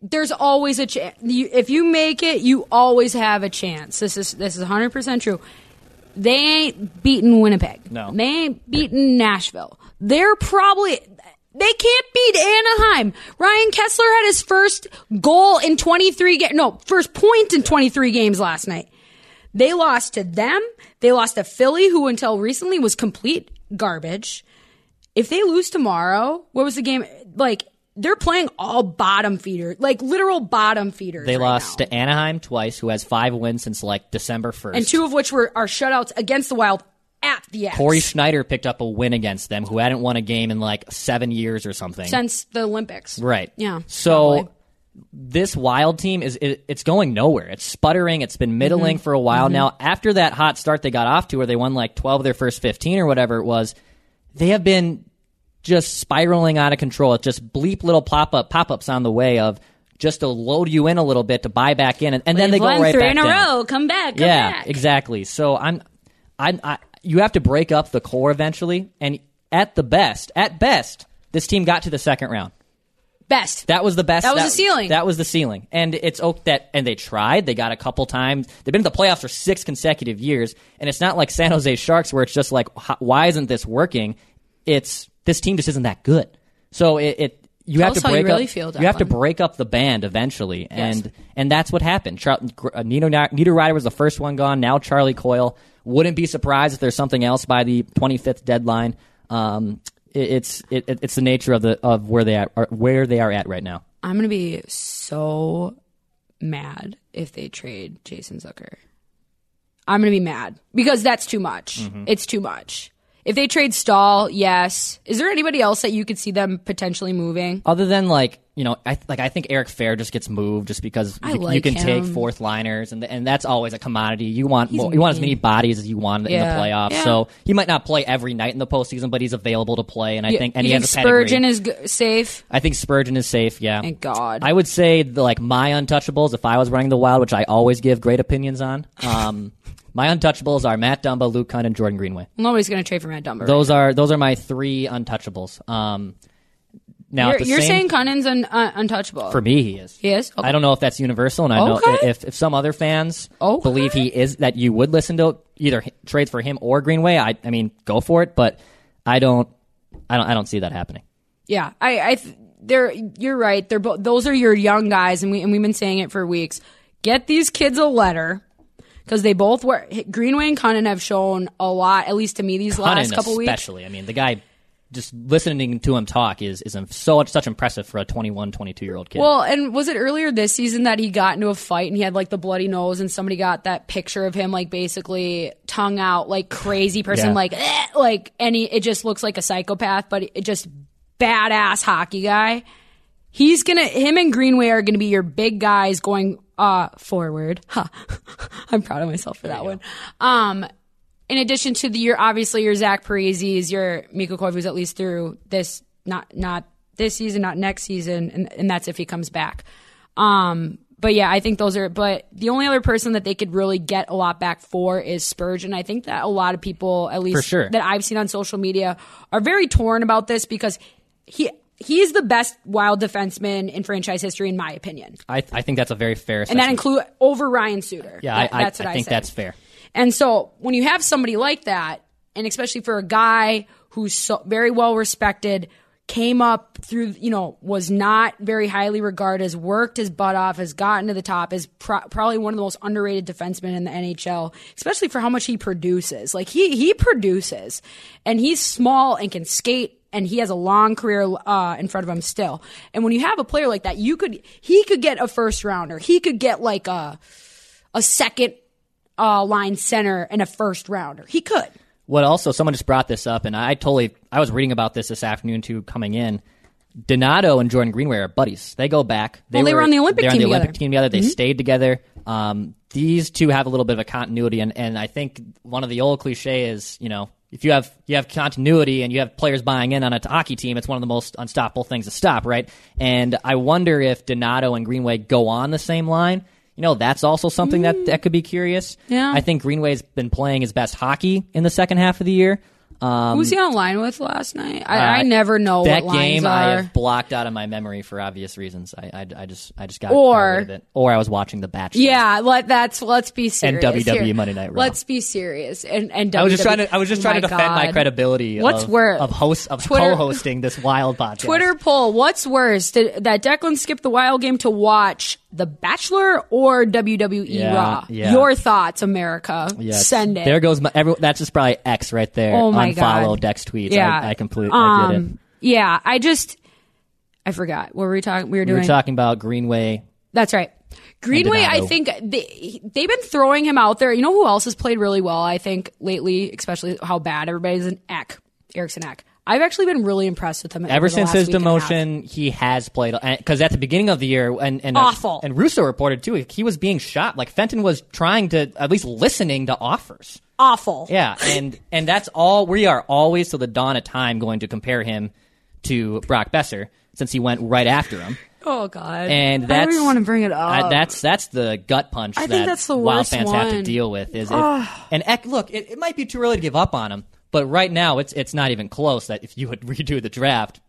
there's always a chance. If you make it, you always have a chance. This is this is 100 percent true. They ain't beaten Winnipeg. No. they ain't beaten Nashville. They're probably. They can't beat Anaheim. Ryan Kesler had his first goal in 23 games. No, first point in 23 games last night. They lost to them. They lost to Philly, who until recently was complete garbage. If they lose tomorrow, what was the game? Like, they're playing all bottom feeders, like literal bottom feeders. They right lost now. to Anaheim twice, who has five wins since like December 1st. and two of which were are shutouts against the Wild at Yes. Cory Schneider picked up a win against them, who hadn't won a game in like seven years or something. since the Olympics. Right. Yeah, So probably. this wild team is it, it's going nowhere. It's sputtering. It's been middling Mm-hmm. for a while now. After that hot start they got off to, where they won like twelve of their first fifteen or whatever it was, they have been just spiraling out of control. It's just bleep little pop up pop ups on the way of just to load you in a little bit to buy back in, and, and then they go right three back in a down. row. Come back. Come yeah, back. exactly. So I'm, I'm, I, you have to break up the core eventually, and at the best, at best, this team got to the second round. Best. That was the best. That was the ceiling. That was the ceiling, and it's oak that. And they tried. They got a couple times. They've been in the playoffs for six consecutive years, and it's not like San Jose Sharks where it's just like, why isn't this working? It's this team just isn't that good. So it. it you Tell have to break really up. feel, you have to break up the band eventually, Yes. and and that's what happened. Char- uh, Nino Ryder was the first one gone. Now Charlie Coyle. Wouldn't be surprised if there's something else by the 25th deadline. Um, it, it's it, it's the nature of the of where they are where they are at right now. I'm gonna be so mad if they trade Jason Zucker. I'm gonna be mad because that's too much. Mm-hmm. It's too much. If they trade Staal, yes. Is there anybody else that you could see them potentially moving? Other than like you know, I like I think Eric Fehr just gets moved just because you, you like can take fourth liners and and that's always a commodity. You want more, you want as many bodies as you want in the playoffs. Yeah. So he might not play every night in the postseason, but he's available to play. And I think and he has. Spurgeon is g- safe. I think Spurgeon is safe. Yeah. Thank God. I would say the, like my untouchables. If I was running the Wild, which I always give great opinions on, um, my untouchables are Matt Dumba, Luke Kunin, and Jordan Greenway. Nobody's gonna trade for Matt Dumba. Those are those are my three untouchables. Um, now you're at the you're saying Kunin's un, uh, untouchable. for me, he is. He is? Okay. I don't know if that's universal, and I know if if some other fans Okay. believe he is that you would listen to either h- trades for him or Greenway. I I mean, go for it, but I don't I don't I don't see that happening. Yeah, I, I, th- they're. You're right. They're both. Those are your young guys, and we and we've been saying it for weeks. Get these kids a letter because they both were. Greenway and Kunin have shown a lot, at least to me, these last couple weeks. especially. I mean, the guy just listening to him talk is is so such impressive for a 21, 22 year old kid. Well, and was it earlier this season that he got into a fight and he had like the bloody nose and somebody got that picture of him like basically tongue out like crazy person Yeah. like eh, like he, it just looks like a psychopath but it just badass hockey guy. He's gonna him and Greenway are gonna be your big guys going uh forward. Ha. I'm proud of myself for that one. Um in addition to the your obviously your Zach Parise's, your Mikko Koivu's at least through this not not this season, not next season, and, and that's if he comes back. Um, but yeah, I think those are. But the only other person that they could really get a lot back for is Spurgeon. I think that a lot of people, at least sure. that I've seen on social media, are very torn about this because he he's the best wild defenseman in franchise history, in my opinion, I I think that's a very fair. and that include over Ryan Suter. yeah, That- I, that's what I I think that's fair. And so when you have somebody like that, and especially for a guy who's so very well respected, came up through, you know, was not very highly regarded, has worked his butt off, has gotten to the top, is pro- probably one of the most underrated defensemen in the NHL, especially for how much he produces. Like he he produces, and he's small and can skate. And he has a long career uh, in front of him still. And when you have a player like that, you could he could get a first rounder. He could get like a a second uh, line center and a first rounder. He could. What also someone just brought this up, and I totally I was reading about this this afternoon too. Coming in, Donato and Jordan Greenway are buddies. They go back. Well, they were on the Olympic team on the together. Mm-hmm. Olympic team together. They stayed together. Um, these two have a little bit of a continuity, and, and I think one of the old cliche is you know if you have you have continuity and you have players buying in on a hockey team, it's one of the most unstoppable things to stop, right? And I wonder if Donato and Greenway go on the same line. You know, that's also something that that could be curious. Mm. Yeah. I think Greenway's been playing his best hockey in the second half of the year. Um, Who's he on line with last night? I, I never know that what lines game are. I have blocked out of my memory for obvious reasons. I, I, I just I just got Or- or I was watching The Bachelor. yeah, let that's let's be serious. And WWE here. Monday Night Raw. Let's be serious. And and I was just trying to I was just trying to defend my credibility. What's of, worse? of host of Twitter- co-hosting this wild podcast. Twitter poll: What's worse, did, that Declan skipped the Wild game to watch The Bachelor or WWE Yeah, Raw? yeah. Your thoughts, America. Yes. Send it. There goes my. Every, that's just probably X right there. Oh my Unfollow God. Dex tweets. Yeah, I, I completely I get it. Um, Yeah, I just I forgot what were we talking. We were We were talking about Greenway. That's right. Greenway, I Donato. think they, they've been throwing him out there. You know who else has played really well, I think, lately, especially how bad everybody's in Ek, Eriksson Ek. I've actually been really impressed with him. over Ever the since last his week and a half. demotion, he has played because at the beginning of the year, and and uh, Awful. and Russo reported too, he was being shot. Like Fenton was trying to at least listening to offers. Awful. Yeah, and and that's all we are always till the dawn of time going to compare him to Brock Boeser since he went right after him. Oh, God. And I don't even want to bring it I- up. that's that's the gut punch I think that's the Wild worst fans have to deal with. Is if, and Ek, look, it, it might be too early to give up on him, but right now it's it's not even close. That if you would redo the draft,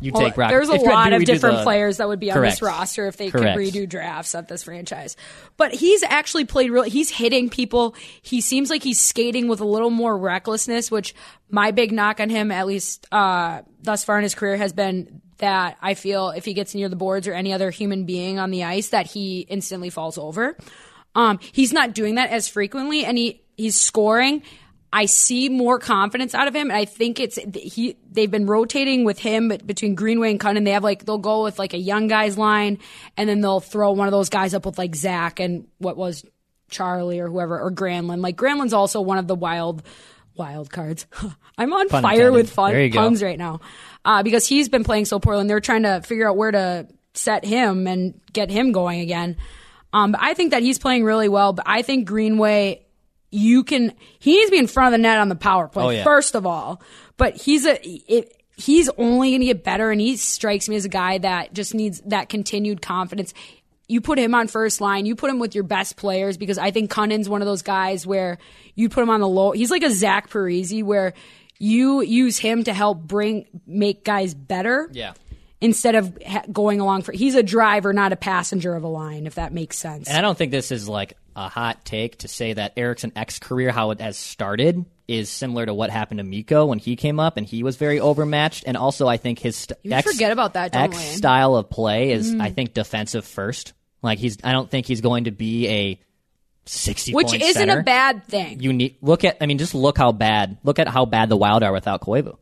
you Well, take. There's a if lot of different the- players that would be on Correct. this roster if they Correct. could redo drafts at this franchise. But he's actually played real. He's hitting people. He seems like he's skating with a little more recklessness, which my big knock on him, at least uh, thus far in his career, has been that I feel if he gets near the boards or any other human being on the ice, that he instantly falls over. Um, he's not doing that as frequently, and he he's scoring. I see more confidence out of him, and I think it's he. They've been rotating with him between Greenway and Kunin. They have like they'll go with like a young guys line, and then they'll throw one of those guys up with like Zach and what was Charlie or whoever or Granlund. Like Granlund's also one of the wild wild cards. I'm on Pun fire intended. with fun go. puns right now uh, because he's been playing so poorly, and they're trying to figure out where to set him and get him going again. Um, but I think that he's playing really well. But I think Greenway, you can he needs to be in front of the net on the power play Oh, yeah. first of all. But he's a it, he's only going to get better, and he strikes me as a guy that just needs that continued confidence. You put him on first line. You put him with your best players because I think Kunin's one of those guys where you put him on the low. He's like a Zach Parise where you use him to help bring make guys better Yeah. instead of ha- going along for he's a driver not a passenger of a line if that makes sense And I don't think this is like a hot take to say that Eriksson Ek's career, how it has started, is similar to what happened to Mikko when he came up and he was very overmatched. And also, I think his st- X, forget about that, X we? Mm. style of play is, I think, defensive first. Like he's, I don't think he's going to be a sixty, which isn't center. a bad thing You need look at. I mean, just look how bad. Look at how bad the Wild are without Koivu.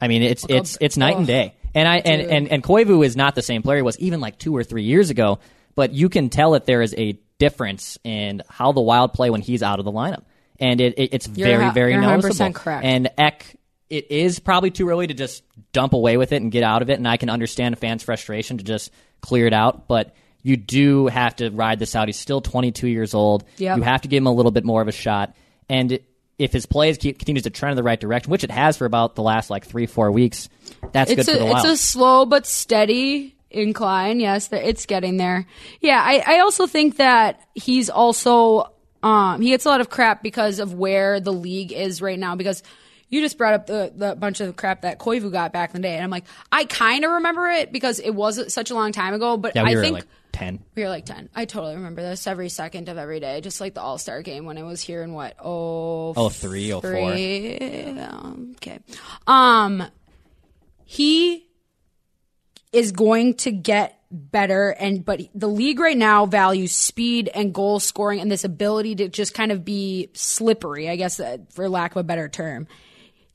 I mean, it's it's it's night and day. And I and, and and Koivu is not the same player he was even like two or three years ago. But you can tell that there is a difference in how the Wild play when he's out of the lineup, and it, it it's You're very ha- very you're 100% noticeable. correct. And Ek, it is probably too early to just dump away with it and get out of it. And I can understand a fans' frustration to just clear it out, but. You do have to ride this out. He's still 22 years old. Yep. You have to give him a little bit more of a shot. And if his play is, continues to trend in the right direction, which it has for about the last like three, four weeks, that's it's good for the a Wild. it's a slow but steady incline yes it's getting there yeah I, I also think that he's also um he gets a lot of crap because of where the league is right now because you just brought up the, the bunch of crap that Koivu got back in the day and I'm like I kind of remember it because it was such a long time ago but yeah, we I were think like 10. We were like 10. I totally remember this every second of every day, just like the All Star game when it was here in what? Oh, Oh, three, oh, four. Um, okay. Um, he is going to get better and but the league right now values speed and goal scoring and this ability to just kind of be slippery i guess uh, for lack of a better term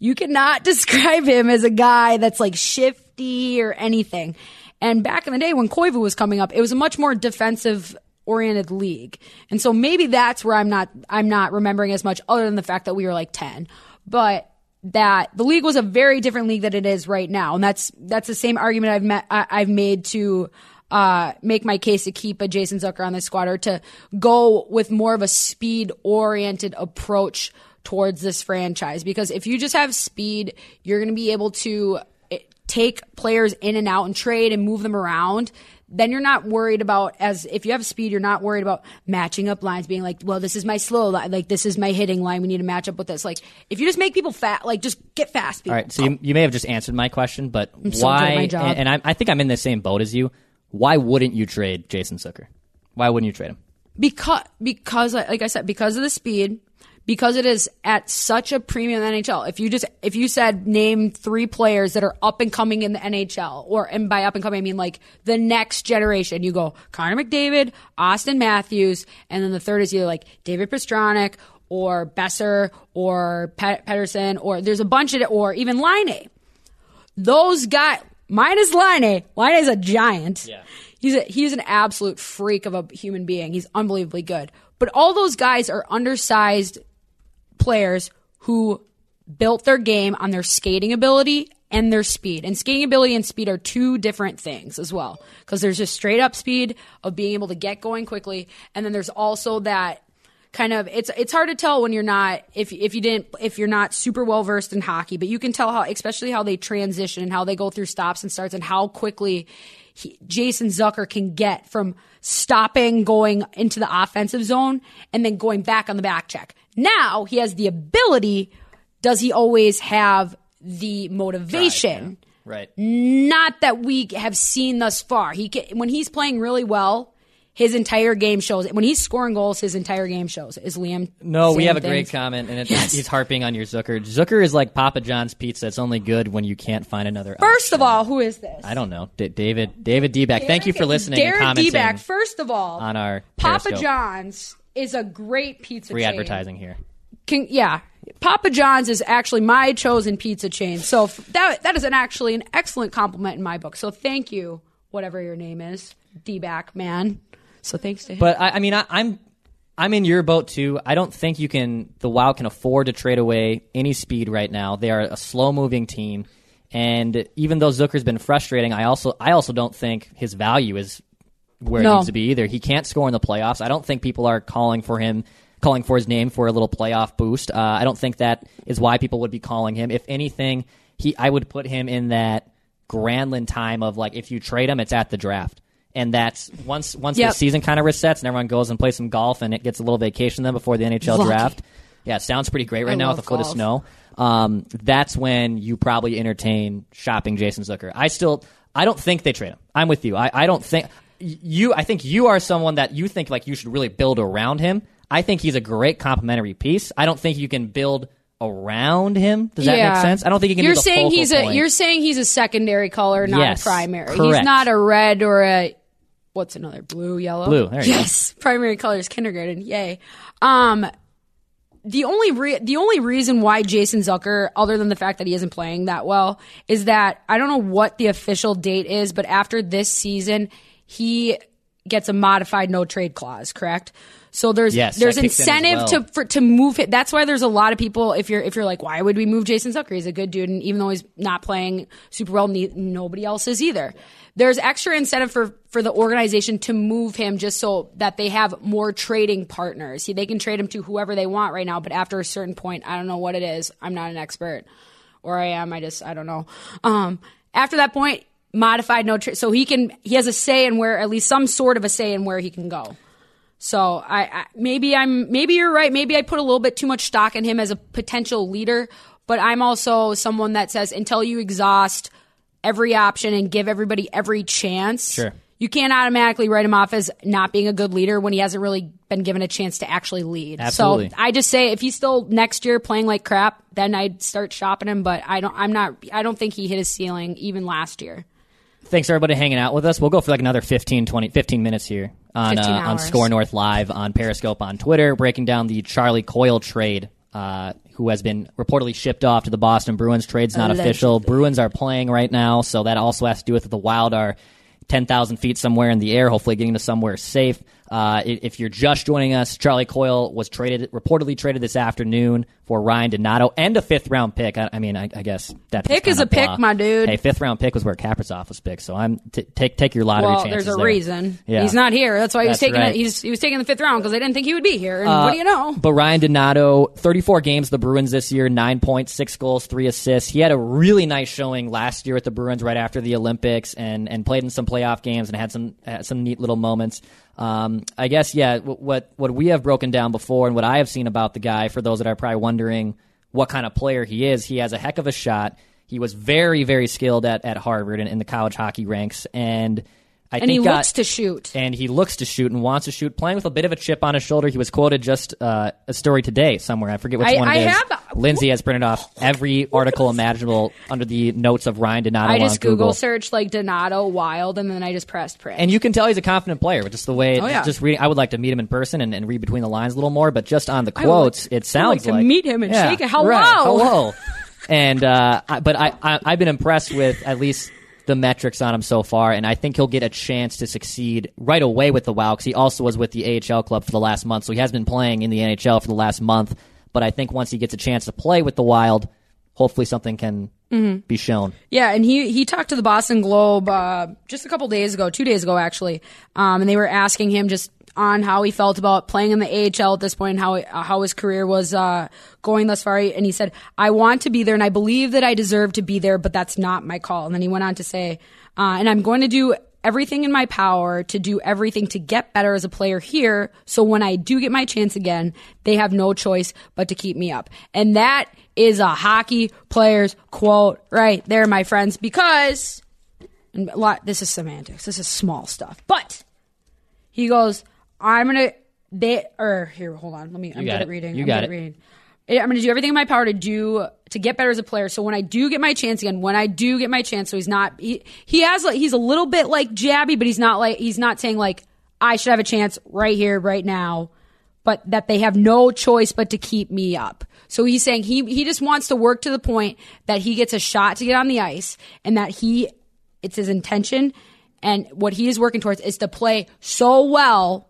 you cannot describe him as a guy that's like shifty or anything. And back in the day when Koivu was coming up, it was a much more defensive oriented league. And so maybe that's where I'm not I'm not remembering as much other than the fact that we were like 10. But that the league was a very different league than it is right now. And that's that's the same argument I've met I, I've made to uh, make my case to keep a Jason Zucker on the squad or to go with more of a speed oriented approach towards this franchise because if you just have speed, you're going to be able to eh, take players in and out and trade and move them around. Then you're not worried about as if you have speed, you're not worried about matching up lines, being like, well, this is my slow line, like this is my hitting line. We need to match up with this. Like if you just make people fat, like just get fast. People. All right, so you, you may have just answered my question, but doing why? job. And, and I, I think I'm in the same boat as you. Why wouldn't you trade Jason Zucker? Why wouldn't you trade him? because because like I said, because of the speed, because it is at such a premium in the NHL. If you just if you said name three players that are up and coming in the NHL, or and by up and coming I mean like the next generation, you go Connor McDavid, Auston Matthews, and then the third is either like David Pastrnak or Boeser or Pet- Pettersson, or there's a bunch of it, or even Laine those guys minus Laine Laine is a giant. Yeah. He's a, he's an absolute freak of a human being. He's unbelievably good. But all those guys are undersized players who built their game on their skating ability and their speed. And skating ability and speed are two different things as well. Because there's just straight up speed of being able to get going quickly, and then there's also that kind of it's it's hard to tell when you're not if if you didn't if you're not super well versed in hockey, but you can tell how especially how they transition and how they go through stops and starts and how quickly he, Jason Zucker can get from stopping going into the offensive zone and then going back on the back check. Now he has the ability. Does he always have the motivation? Right. Not that we have seen thus far. He can, when he's playing really well, his entire game shows. When he's scoring goals, his entire game shows. Is Liam? No, we have a things? great comment, and it's, Yes. he's harping on your Zucker. Zucker is like Papa John's pizza. It's only good when you can't find another. First option. of all, who is this? I don't know, D- David David Deback. Thank you for listening and Derek commenting Deback. First of all, on our Papa Periscope. John's is a great pizza Free chain. advertising here. Can, yeah, Papa John's is actually my chosen pizza chain. So f- that that is an actually an excellent compliment in my book. So thank you, whatever your name is, D-back man. So thanks to him. But I, I mean, I, I'm I'm in your boat too. I don't think you can. The Wild can afford to trade away any speed right now. They are a slow moving team, and even though Zucker's been frustrating, I also I also don't think his value is where it No. needs to be either. He can't score in the playoffs. I don't think people are calling for him. Calling for his name for a little playoff boost. Uh, I don't think that is why people would be calling him. If anything, he I would put him in that Granlund time of like if you trade him, it's at the draft, and that's once once Yep. the season kind of resets and everyone goes and plays some golf and it gets a little vacation then before the NHL Lucky. draft. Yeah, sounds pretty great right I now with a foot of snow. Um, that's when you probably entertain shopping Jason Zucker. I still, I don't think they trade him. I'm with you. I, I don't think you. I think you are someone that you think like you should really build around him. I think he's a great complementary piece. I don't think you can build around him. Does that make sense? I don't think you can. You're saying he's a point. you're saying he's a secondary color, not Yes, a primary. He's correct. not a red or a what's another blue, yellow, Blue, there you go. yes, primary color is kindergarten. Yay. Um, the only re- the only reason why Jason Zucker, other than the fact that he isn't playing that well, is that I don't know what the official date is, but after this season, he gets a modified no trade clause. Correct. So there's Yes, there's that kicks in as incentive well. to for, to move it. That's why there's a lot of people. If you're if you're like, why would we move Jason Zucker? He's a good dude, and even though he's not playing super well, ne- nobody else is either. There's extra incentive for for the organization to move him just so that they have more trading partners. See, they can trade him to whoever they want right now, but after a certain point, I don't know what it is. I'm not an expert, or I am. I just I don't know. Um, after that point, modified no trade, so he can he has a say in where at least some sort of a say in where he can go. So I, I maybe I'm maybe you're right. Maybe I put a little bit too much stock in him as a potential leader, but I'm also someone that says until you exhaust every option and give everybody every chance. Sure. You can't automatically write him off as not being a good leader when he hasn't really been given a chance to actually lead. Absolutely. So I just say if he's still next year playing like crap, then I'd start shopping him. But I don't. I'm not. I don't think he hit his ceiling even last year. Thanks everybody hanging out with us. We'll go for like another 15, 20, 15 minutes here on uh, on. Score North Live on Periscope on Twitter, breaking down the Charlie Coyle trade, uh, who has been reportedly shipped off to the Boston Bruins. Trade's not official. Bruins are playing right now, so that also has to do with the Wild are ten thousand feet somewhere in the air, hopefully getting to somewhere safe. Uh, if you're just joining us, Charlie Coyle was traded, reportedly traded this afternoon for Ryan Donato and a fifth round pick. I, I mean, I, I guess that Pick is a pick, my dude. Hey, fifth round pick was where Kaprizov was picked, so I'm t- take take your lottery Well, chances. there's a there. reason. Yeah. He's not here. That's why he was That's taking right. it. He's, he was taking the fifth round because they didn't think he would be here. And what do you know? But Ryan Donato, 34 games the Bruins this year, nine points, six goals, three assists. He had a really nice showing last year at the Bruins right after the Olympics, and and played in some playoff games and had some had some neat little moments. Um, I guess yeah. What what we have broken down before, and what I have seen about the guy, for those that are probably wondering what kind of player he is, he has a heck of a shot. He was very very skilled at at Harvard and in the college hockey ranks, and I And he got- looks to shoot. and he looks to shoot and wants to shoot, playing with a bit of a chip on his shoulder. He was quoted just uh, a story today somewhere. I forget which I- one I it is. have- Lindsay has printed off every article imaginable under the notes of Ryan Donato I just Google, Google. searched like Donato Wild, and then I just pressed print. And you can tell he's a confident player, just the way, Oh, yeah. just reading. I would like to meet him in person and, and read between the lines a little more, but just on the quotes, like- it sounds like to meet him and shake a- hello. right, hello. and uh, I, but I, I I've been impressed with at least the metrics on him so far, and I think he'll get a chance to succeed right away with the Wild because he also was with the AHL club for the last month, so he has been playing in the NHL for the last month. But I think once he gets a chance to play with the Wild, hopefully something can be shown. Yeah, and he he talked to the Boston Globe uh, just a couple days ago, two days ago actually, um, and they were asking him just on how he felt about playing in the AHL at this point, and how how his career was uh, going thus far. And he said, "I want to be there, and I believe that I deserve to be there, but that's not my call." And then he went on to say, uh, "And I'm going to do." Everything in my power to do everything to get better as a player here. So when I do get my chance again, they have no choice but to keep me up. And that is a hockey player's quote right there, my friends, because and a lot, this is semantics. This is small stuff. But he goes, I'm going to, they, or here, hold on. Let me, I'm got good it. at reading. You I'm got good it. at reading. I'm going to do everything in my power to do, to get better as a player. So when I do get my chance again, when I do get my chance, so he's not, he, he has like, he's a little bit like jabby, but he's not like, he's not saying like, I should have a chance right here, right now but that they have no choice but to keep me up. So he's saying he he just wants to work to the point that he gets a shot to get on the ice and that he it's his intention and what he is working towards is to play so well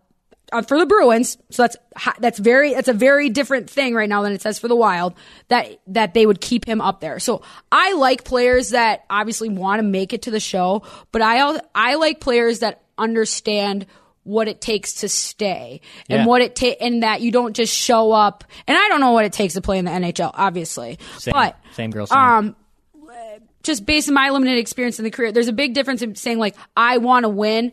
uh, for the Bruins. So that's that's very that's a very different thing right now than it says for the Wild that that they would keep him up there. So I like players that obviously want to make it to the show, but I I like players that understand what it takes to stay and Yeah. what it ta- and that you don't just show up. And I don't know what it takes to play in the NHL, obviously, Same, but same girl. Same. um, just based on my limited experience in the career, there's a big difference in saying like I want to win,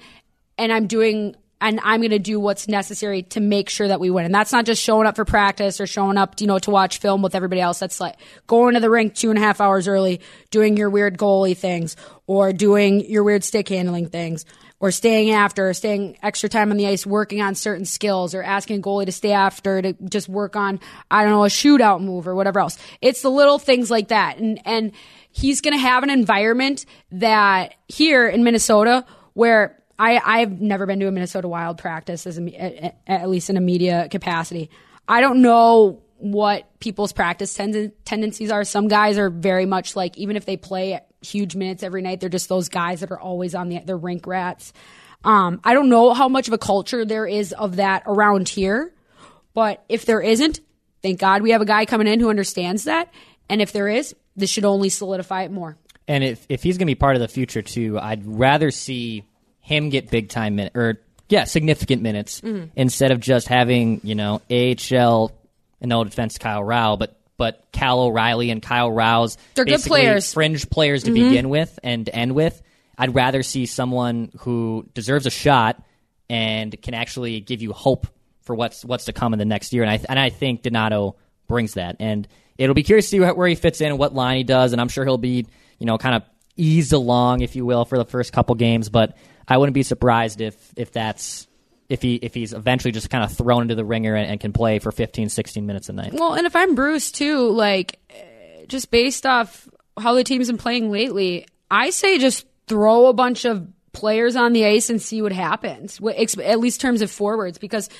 and I'm doing and I'm going to do what's necessary to make sure that we win. And that's not just showing up for practice or showing up, you know, to watch film with everybody else. That's like going to the rink two and a half hours early, doing your weird goalie things or doing your weird stick handling things or staying after or staying extra time on the ice working on certain skills or asking a goalie to stay after to just work on, I don't know, a shootout move or whatever else. It's the little things like that. And, and he's going to have an environment that here in Minnesota where I, I've never been to a Minnesota Wild practice as a, at, least in a media capacity. I don't know what people's practice tend- tendencies are. Some guys are very much like, even if they play huge minutes every night, they're just those guys that are always on the, rink rats. Um, I don't know how much of a culture there is of that around here, but if there isn't, thank God we have a guy coming in who understands that. And if there is, this should only solidify it more. And if if he's going to be part of the future too, I'd rather see him get big time minutes or yeah, significant minutes Mm-hmm. instead of just having you know AHL. And no defense, Kyle Rau, but but Cal O'Reilly and Kyle Rouse, They're good players. Mm-hmm. fringe players to begin with and to end with. I'd rather see someone who deserves a shot and can actually give you hope for what's what's to come in the next year. And I and I think Donato brings that. And it'll be curious to see where he fits in and what line he does. And I'm sure he'll be you know kind of eased along, if you will, for the first couple games. But I wouldn't be surprised if if that's if he if he's eventually just kind of thrown into the ringer and, and can play for 15, 16 minutes a night. Well, and if I'm Bruce too, like just based off how the team's been playing lately, I say just throw a bunch of players on the ice and see what happens. At least terms of forwards, because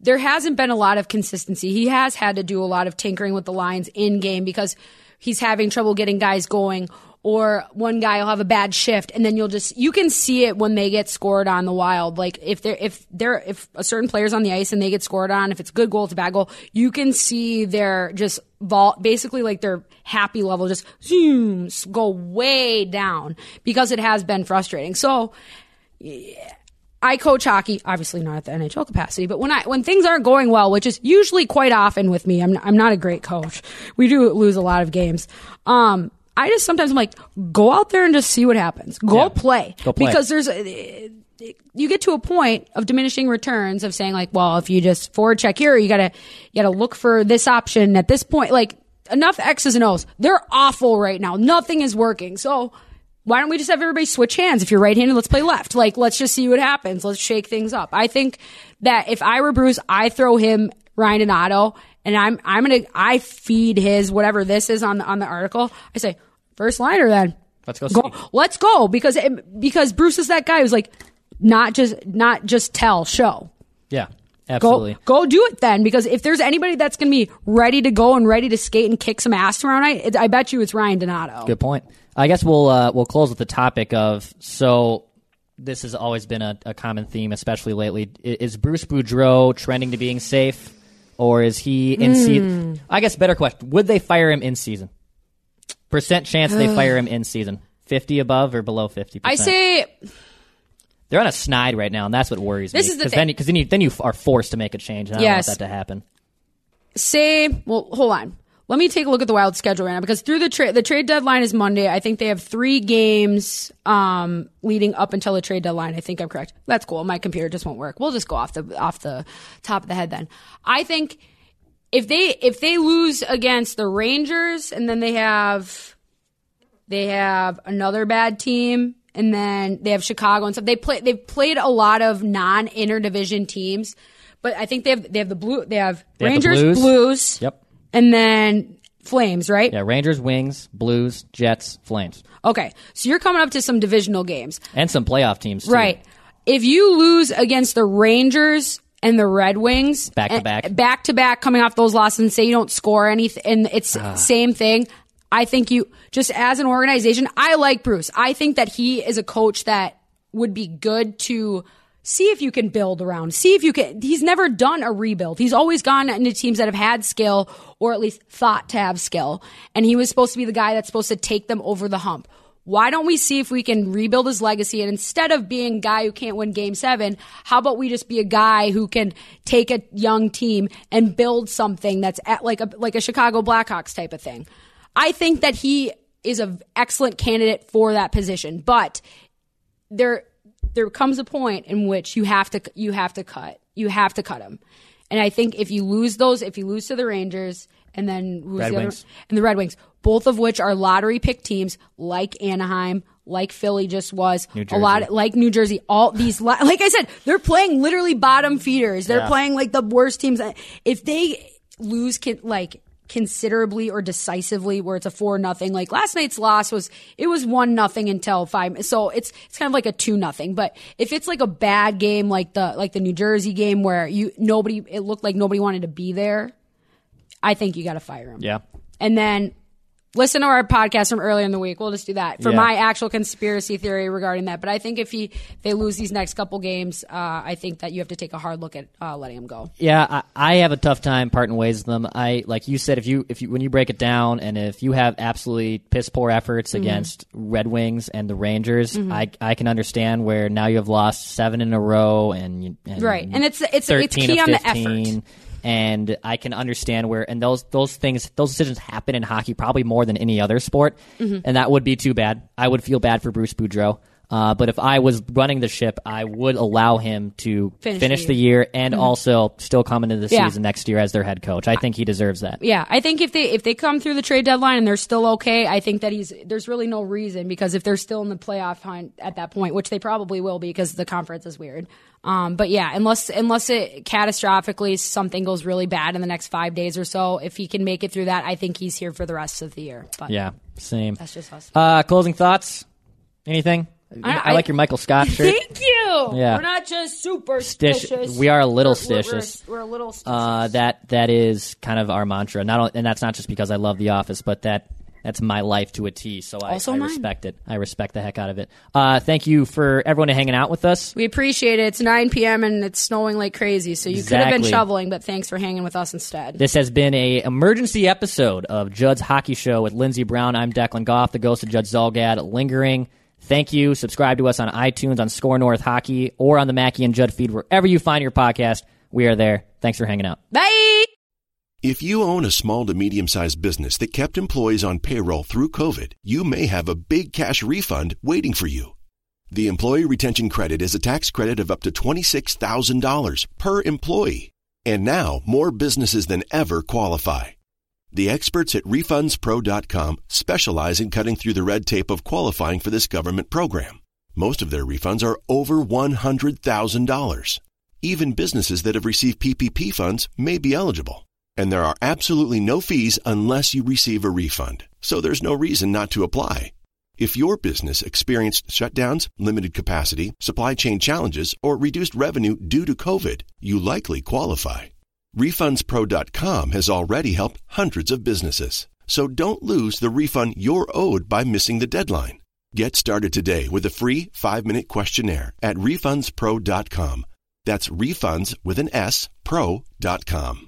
there hasn't been a lot of consistency. He has had to do a lot of tinkering with the lines in game because he's having trouble getting guys going. Or one guy will have a bad shift, and then you'll just you can see it when they get scored on the wild. Like if they're if they're if a certain player's on the ice and they get scored on, if it's a good goal, it's a bad goal, you can see their just vol basically like their happy level just zooms go way down because it has been frustrating. So I coach hockey, obviously not at the NHL capacity, but when I when things aren't going well, which is usually quite often with me, I'm I'm not a great coach. We do lose a lot of games. Um, I just sometimes I'm like, go out there and just see what happens. Go Yeah. play. Go play. because there's a, you get to a point of diminishing returns of saying like, well, if you just forward check here, you gotta you gotta look for this option at this point. Like enough X's and O's. They're awful right now. Nothing is working. So why don't we just have everybody switch hands? If you're right-handed, let's play left. Like, let's just see what happens. Let's shake things up. I think that if I were Bruce, I throw him Ryan Donato, and I'm I'm gonna I feed his whatever this is on the on the article. I say first liner then. Let's go Go, let's go because it, because Bruce is that guy who's like not just not just tell show. Yeah. Absolutely. Go, go do it then, because if there's anybody that's going to be ready to go and ready to skate and kick some ass tomorrow night, it, I bet you it's Ryan Donato. Good point. I guess we'll uh, we'll close with the topic of so this has always been a, a common theme, especially lately. Is Bruce Boudreau trending to being safe, or is he in Hmm. season? I guess better question: Would they fire him in season? Percent chance they fire him in season. Fifty above or below fifty. I say they're on a snide right now, and that's what worries This me. is the Because thing. then, because then you then you are forced to make a change. And I Yes. don't want that to happen. say well hold on let me take a look at the wild schedule right now because through the trade the trade deadline is monday i think they have three games um leading up until the trade deadline i think i'm correct that's cool my computer just won't work we'll just go off the off the top of the head then i think if they if they lose against the rangers and then they have they have another bad team and then they have Chicago and stuff. They play they've played a lot of non interdivision teams, but I think they have they have the blue they have They have the Rangers, Blues. Blues, Yep. and then Flames, right? Yeah. Rangers, Wings, Blues, Jets, Flames, Okay, so you're coming up to some divisional games, and some playoff teams. Too. right? If you lose against the Rangers and the Red Wings Back to back. back to back, coming off those losses, and say you don't score anything, and it's Ah. same thing. I think you just as an organization, I like Bruce. I think that he is a coach that would be good to see if you can build around. See if you can. He's never done a rebuild. He's always gone into teams that have had skill or at least thought to have skill. And he was supposed to be the guy that's supposed to take them over the hump. Why don't we see if we can rebuild his legacy? And instead of being a guy who can't win game seven, how about we just be a guy who can take a young team and build something that's at like a, like a Chicago Blackhawks type of thing? I think that he is an excellent candidate for that position, but there there comes a point in which you have to you have to cut you have to cut him, and I think if you lose those, if you lose to the Rangers and then who's Red the other- Wings. and the Red Wings, both of which are lottery pick teams like Anaheim, like Philly just was, a lot like New Jersey. All these, like I said, they're playing literally bottom feeders. They're Yeah. playing like the worst teams. If they lose, can, like considerably or decisively, where it's a four nothing, like last night's loss was, it was one nothing until five. So it's it's kind of like a two nothing. But if it's like a bad game, like the like the New Jersey game where you nobody, it looked like nobody wanted to be there. I think you got to fire him Yeah. and then listen to our podcast from earlier in the week. We'll just do that for Yeah. my actual conspiracy theory regarding that. But I think if he if they lose these next couple games, uh, I think that you have to take a hard look at uh, letting him go. Yeah, I, I have a tough time parting ways with them. I like you said, if you if you when you break it down, and if you have absolutely piss poor efforts Mm-hmm. against Red Wings and the Rangers, I I can understand where now you have lost seven in a row, and, you, and Right. And it's- it's- it's key on the 15, effort. And I can understand where and those those things those decisions happen in hockey probably more than any other sport, Mm-hmm. and that would be too bad. I would feel bad for Bruce Boudreau. Uh, but if I was running the ship, I would allow him to Finish finish, the the year and also still come into the Yeah. season next year as their head coach. I think he deserves that. Yeah, I think if they if they come through the trade deadline and they're still okay, I think that he's there's really no reason because if they're still in the playoff hunt at that point, which they probably will be because the conference is weird. Um, but yeah, unless unless it catastrophically something goes really bad in the next five days or so, if he can make it through that, I think he's here for the rest of the year. But Yeah, same. that's just us. Uh, closing thoughts? Anything? I, I- like your Michael Scott shirt. Thank you. Yeah. We're not just Stish- superstitious. we are a little We're- we're- stitious. We're, we're a little stitious. Uh, that that is kind of our mantra. Not only, and that's not just because I love The Office, but that that's my life to a T. So I, I respect it. I respect the heck out of it. Uh, thank you for everyone hanging out with us. we appreciate it. It's 9 p.m. and it's snowing like crazy, so you could have been shoveling, but thanks for hanging with us instead. This has been a emergency episode of Judd's Hockey Show with Lindsey Brown. I'm Declan Goff, the ghost of Judd Zulgad, lingering. Thank you. Subscribe to us on iTunes, on Score North Hockey, or on the Mackey and Judd feed, wherever you find your podcast. We are there. Thanks for hanging out. Bye. If you own a small to medium sized business that kept employees on payroll through COVID, you may have a big cash refund waiting for you. The Employee Retention Credit is a tax credit of up to $26,000 per employee. And now more businesses than ever qualify. The experts at RefundsPro.com specialize in cutting through the red tape of qualifying for this government program. Most of their refunds are over $100,000. Even businesses that have received PPP funds may be eligible. And there are absolutely no fees unless you receive a refund. So there's no reason not to apply. If your business experienced shutdowns, limited capacity, supply chain challenges, or reduced revenue due to COVID, you likely qualify. RefundsPro.com has already helped hundreds of businesses. So don't lose the refund you're owed by missing the deadline. Get started today with a free five minute questionnaire at RefundsPro.com. That's refunds with an S, pro.com.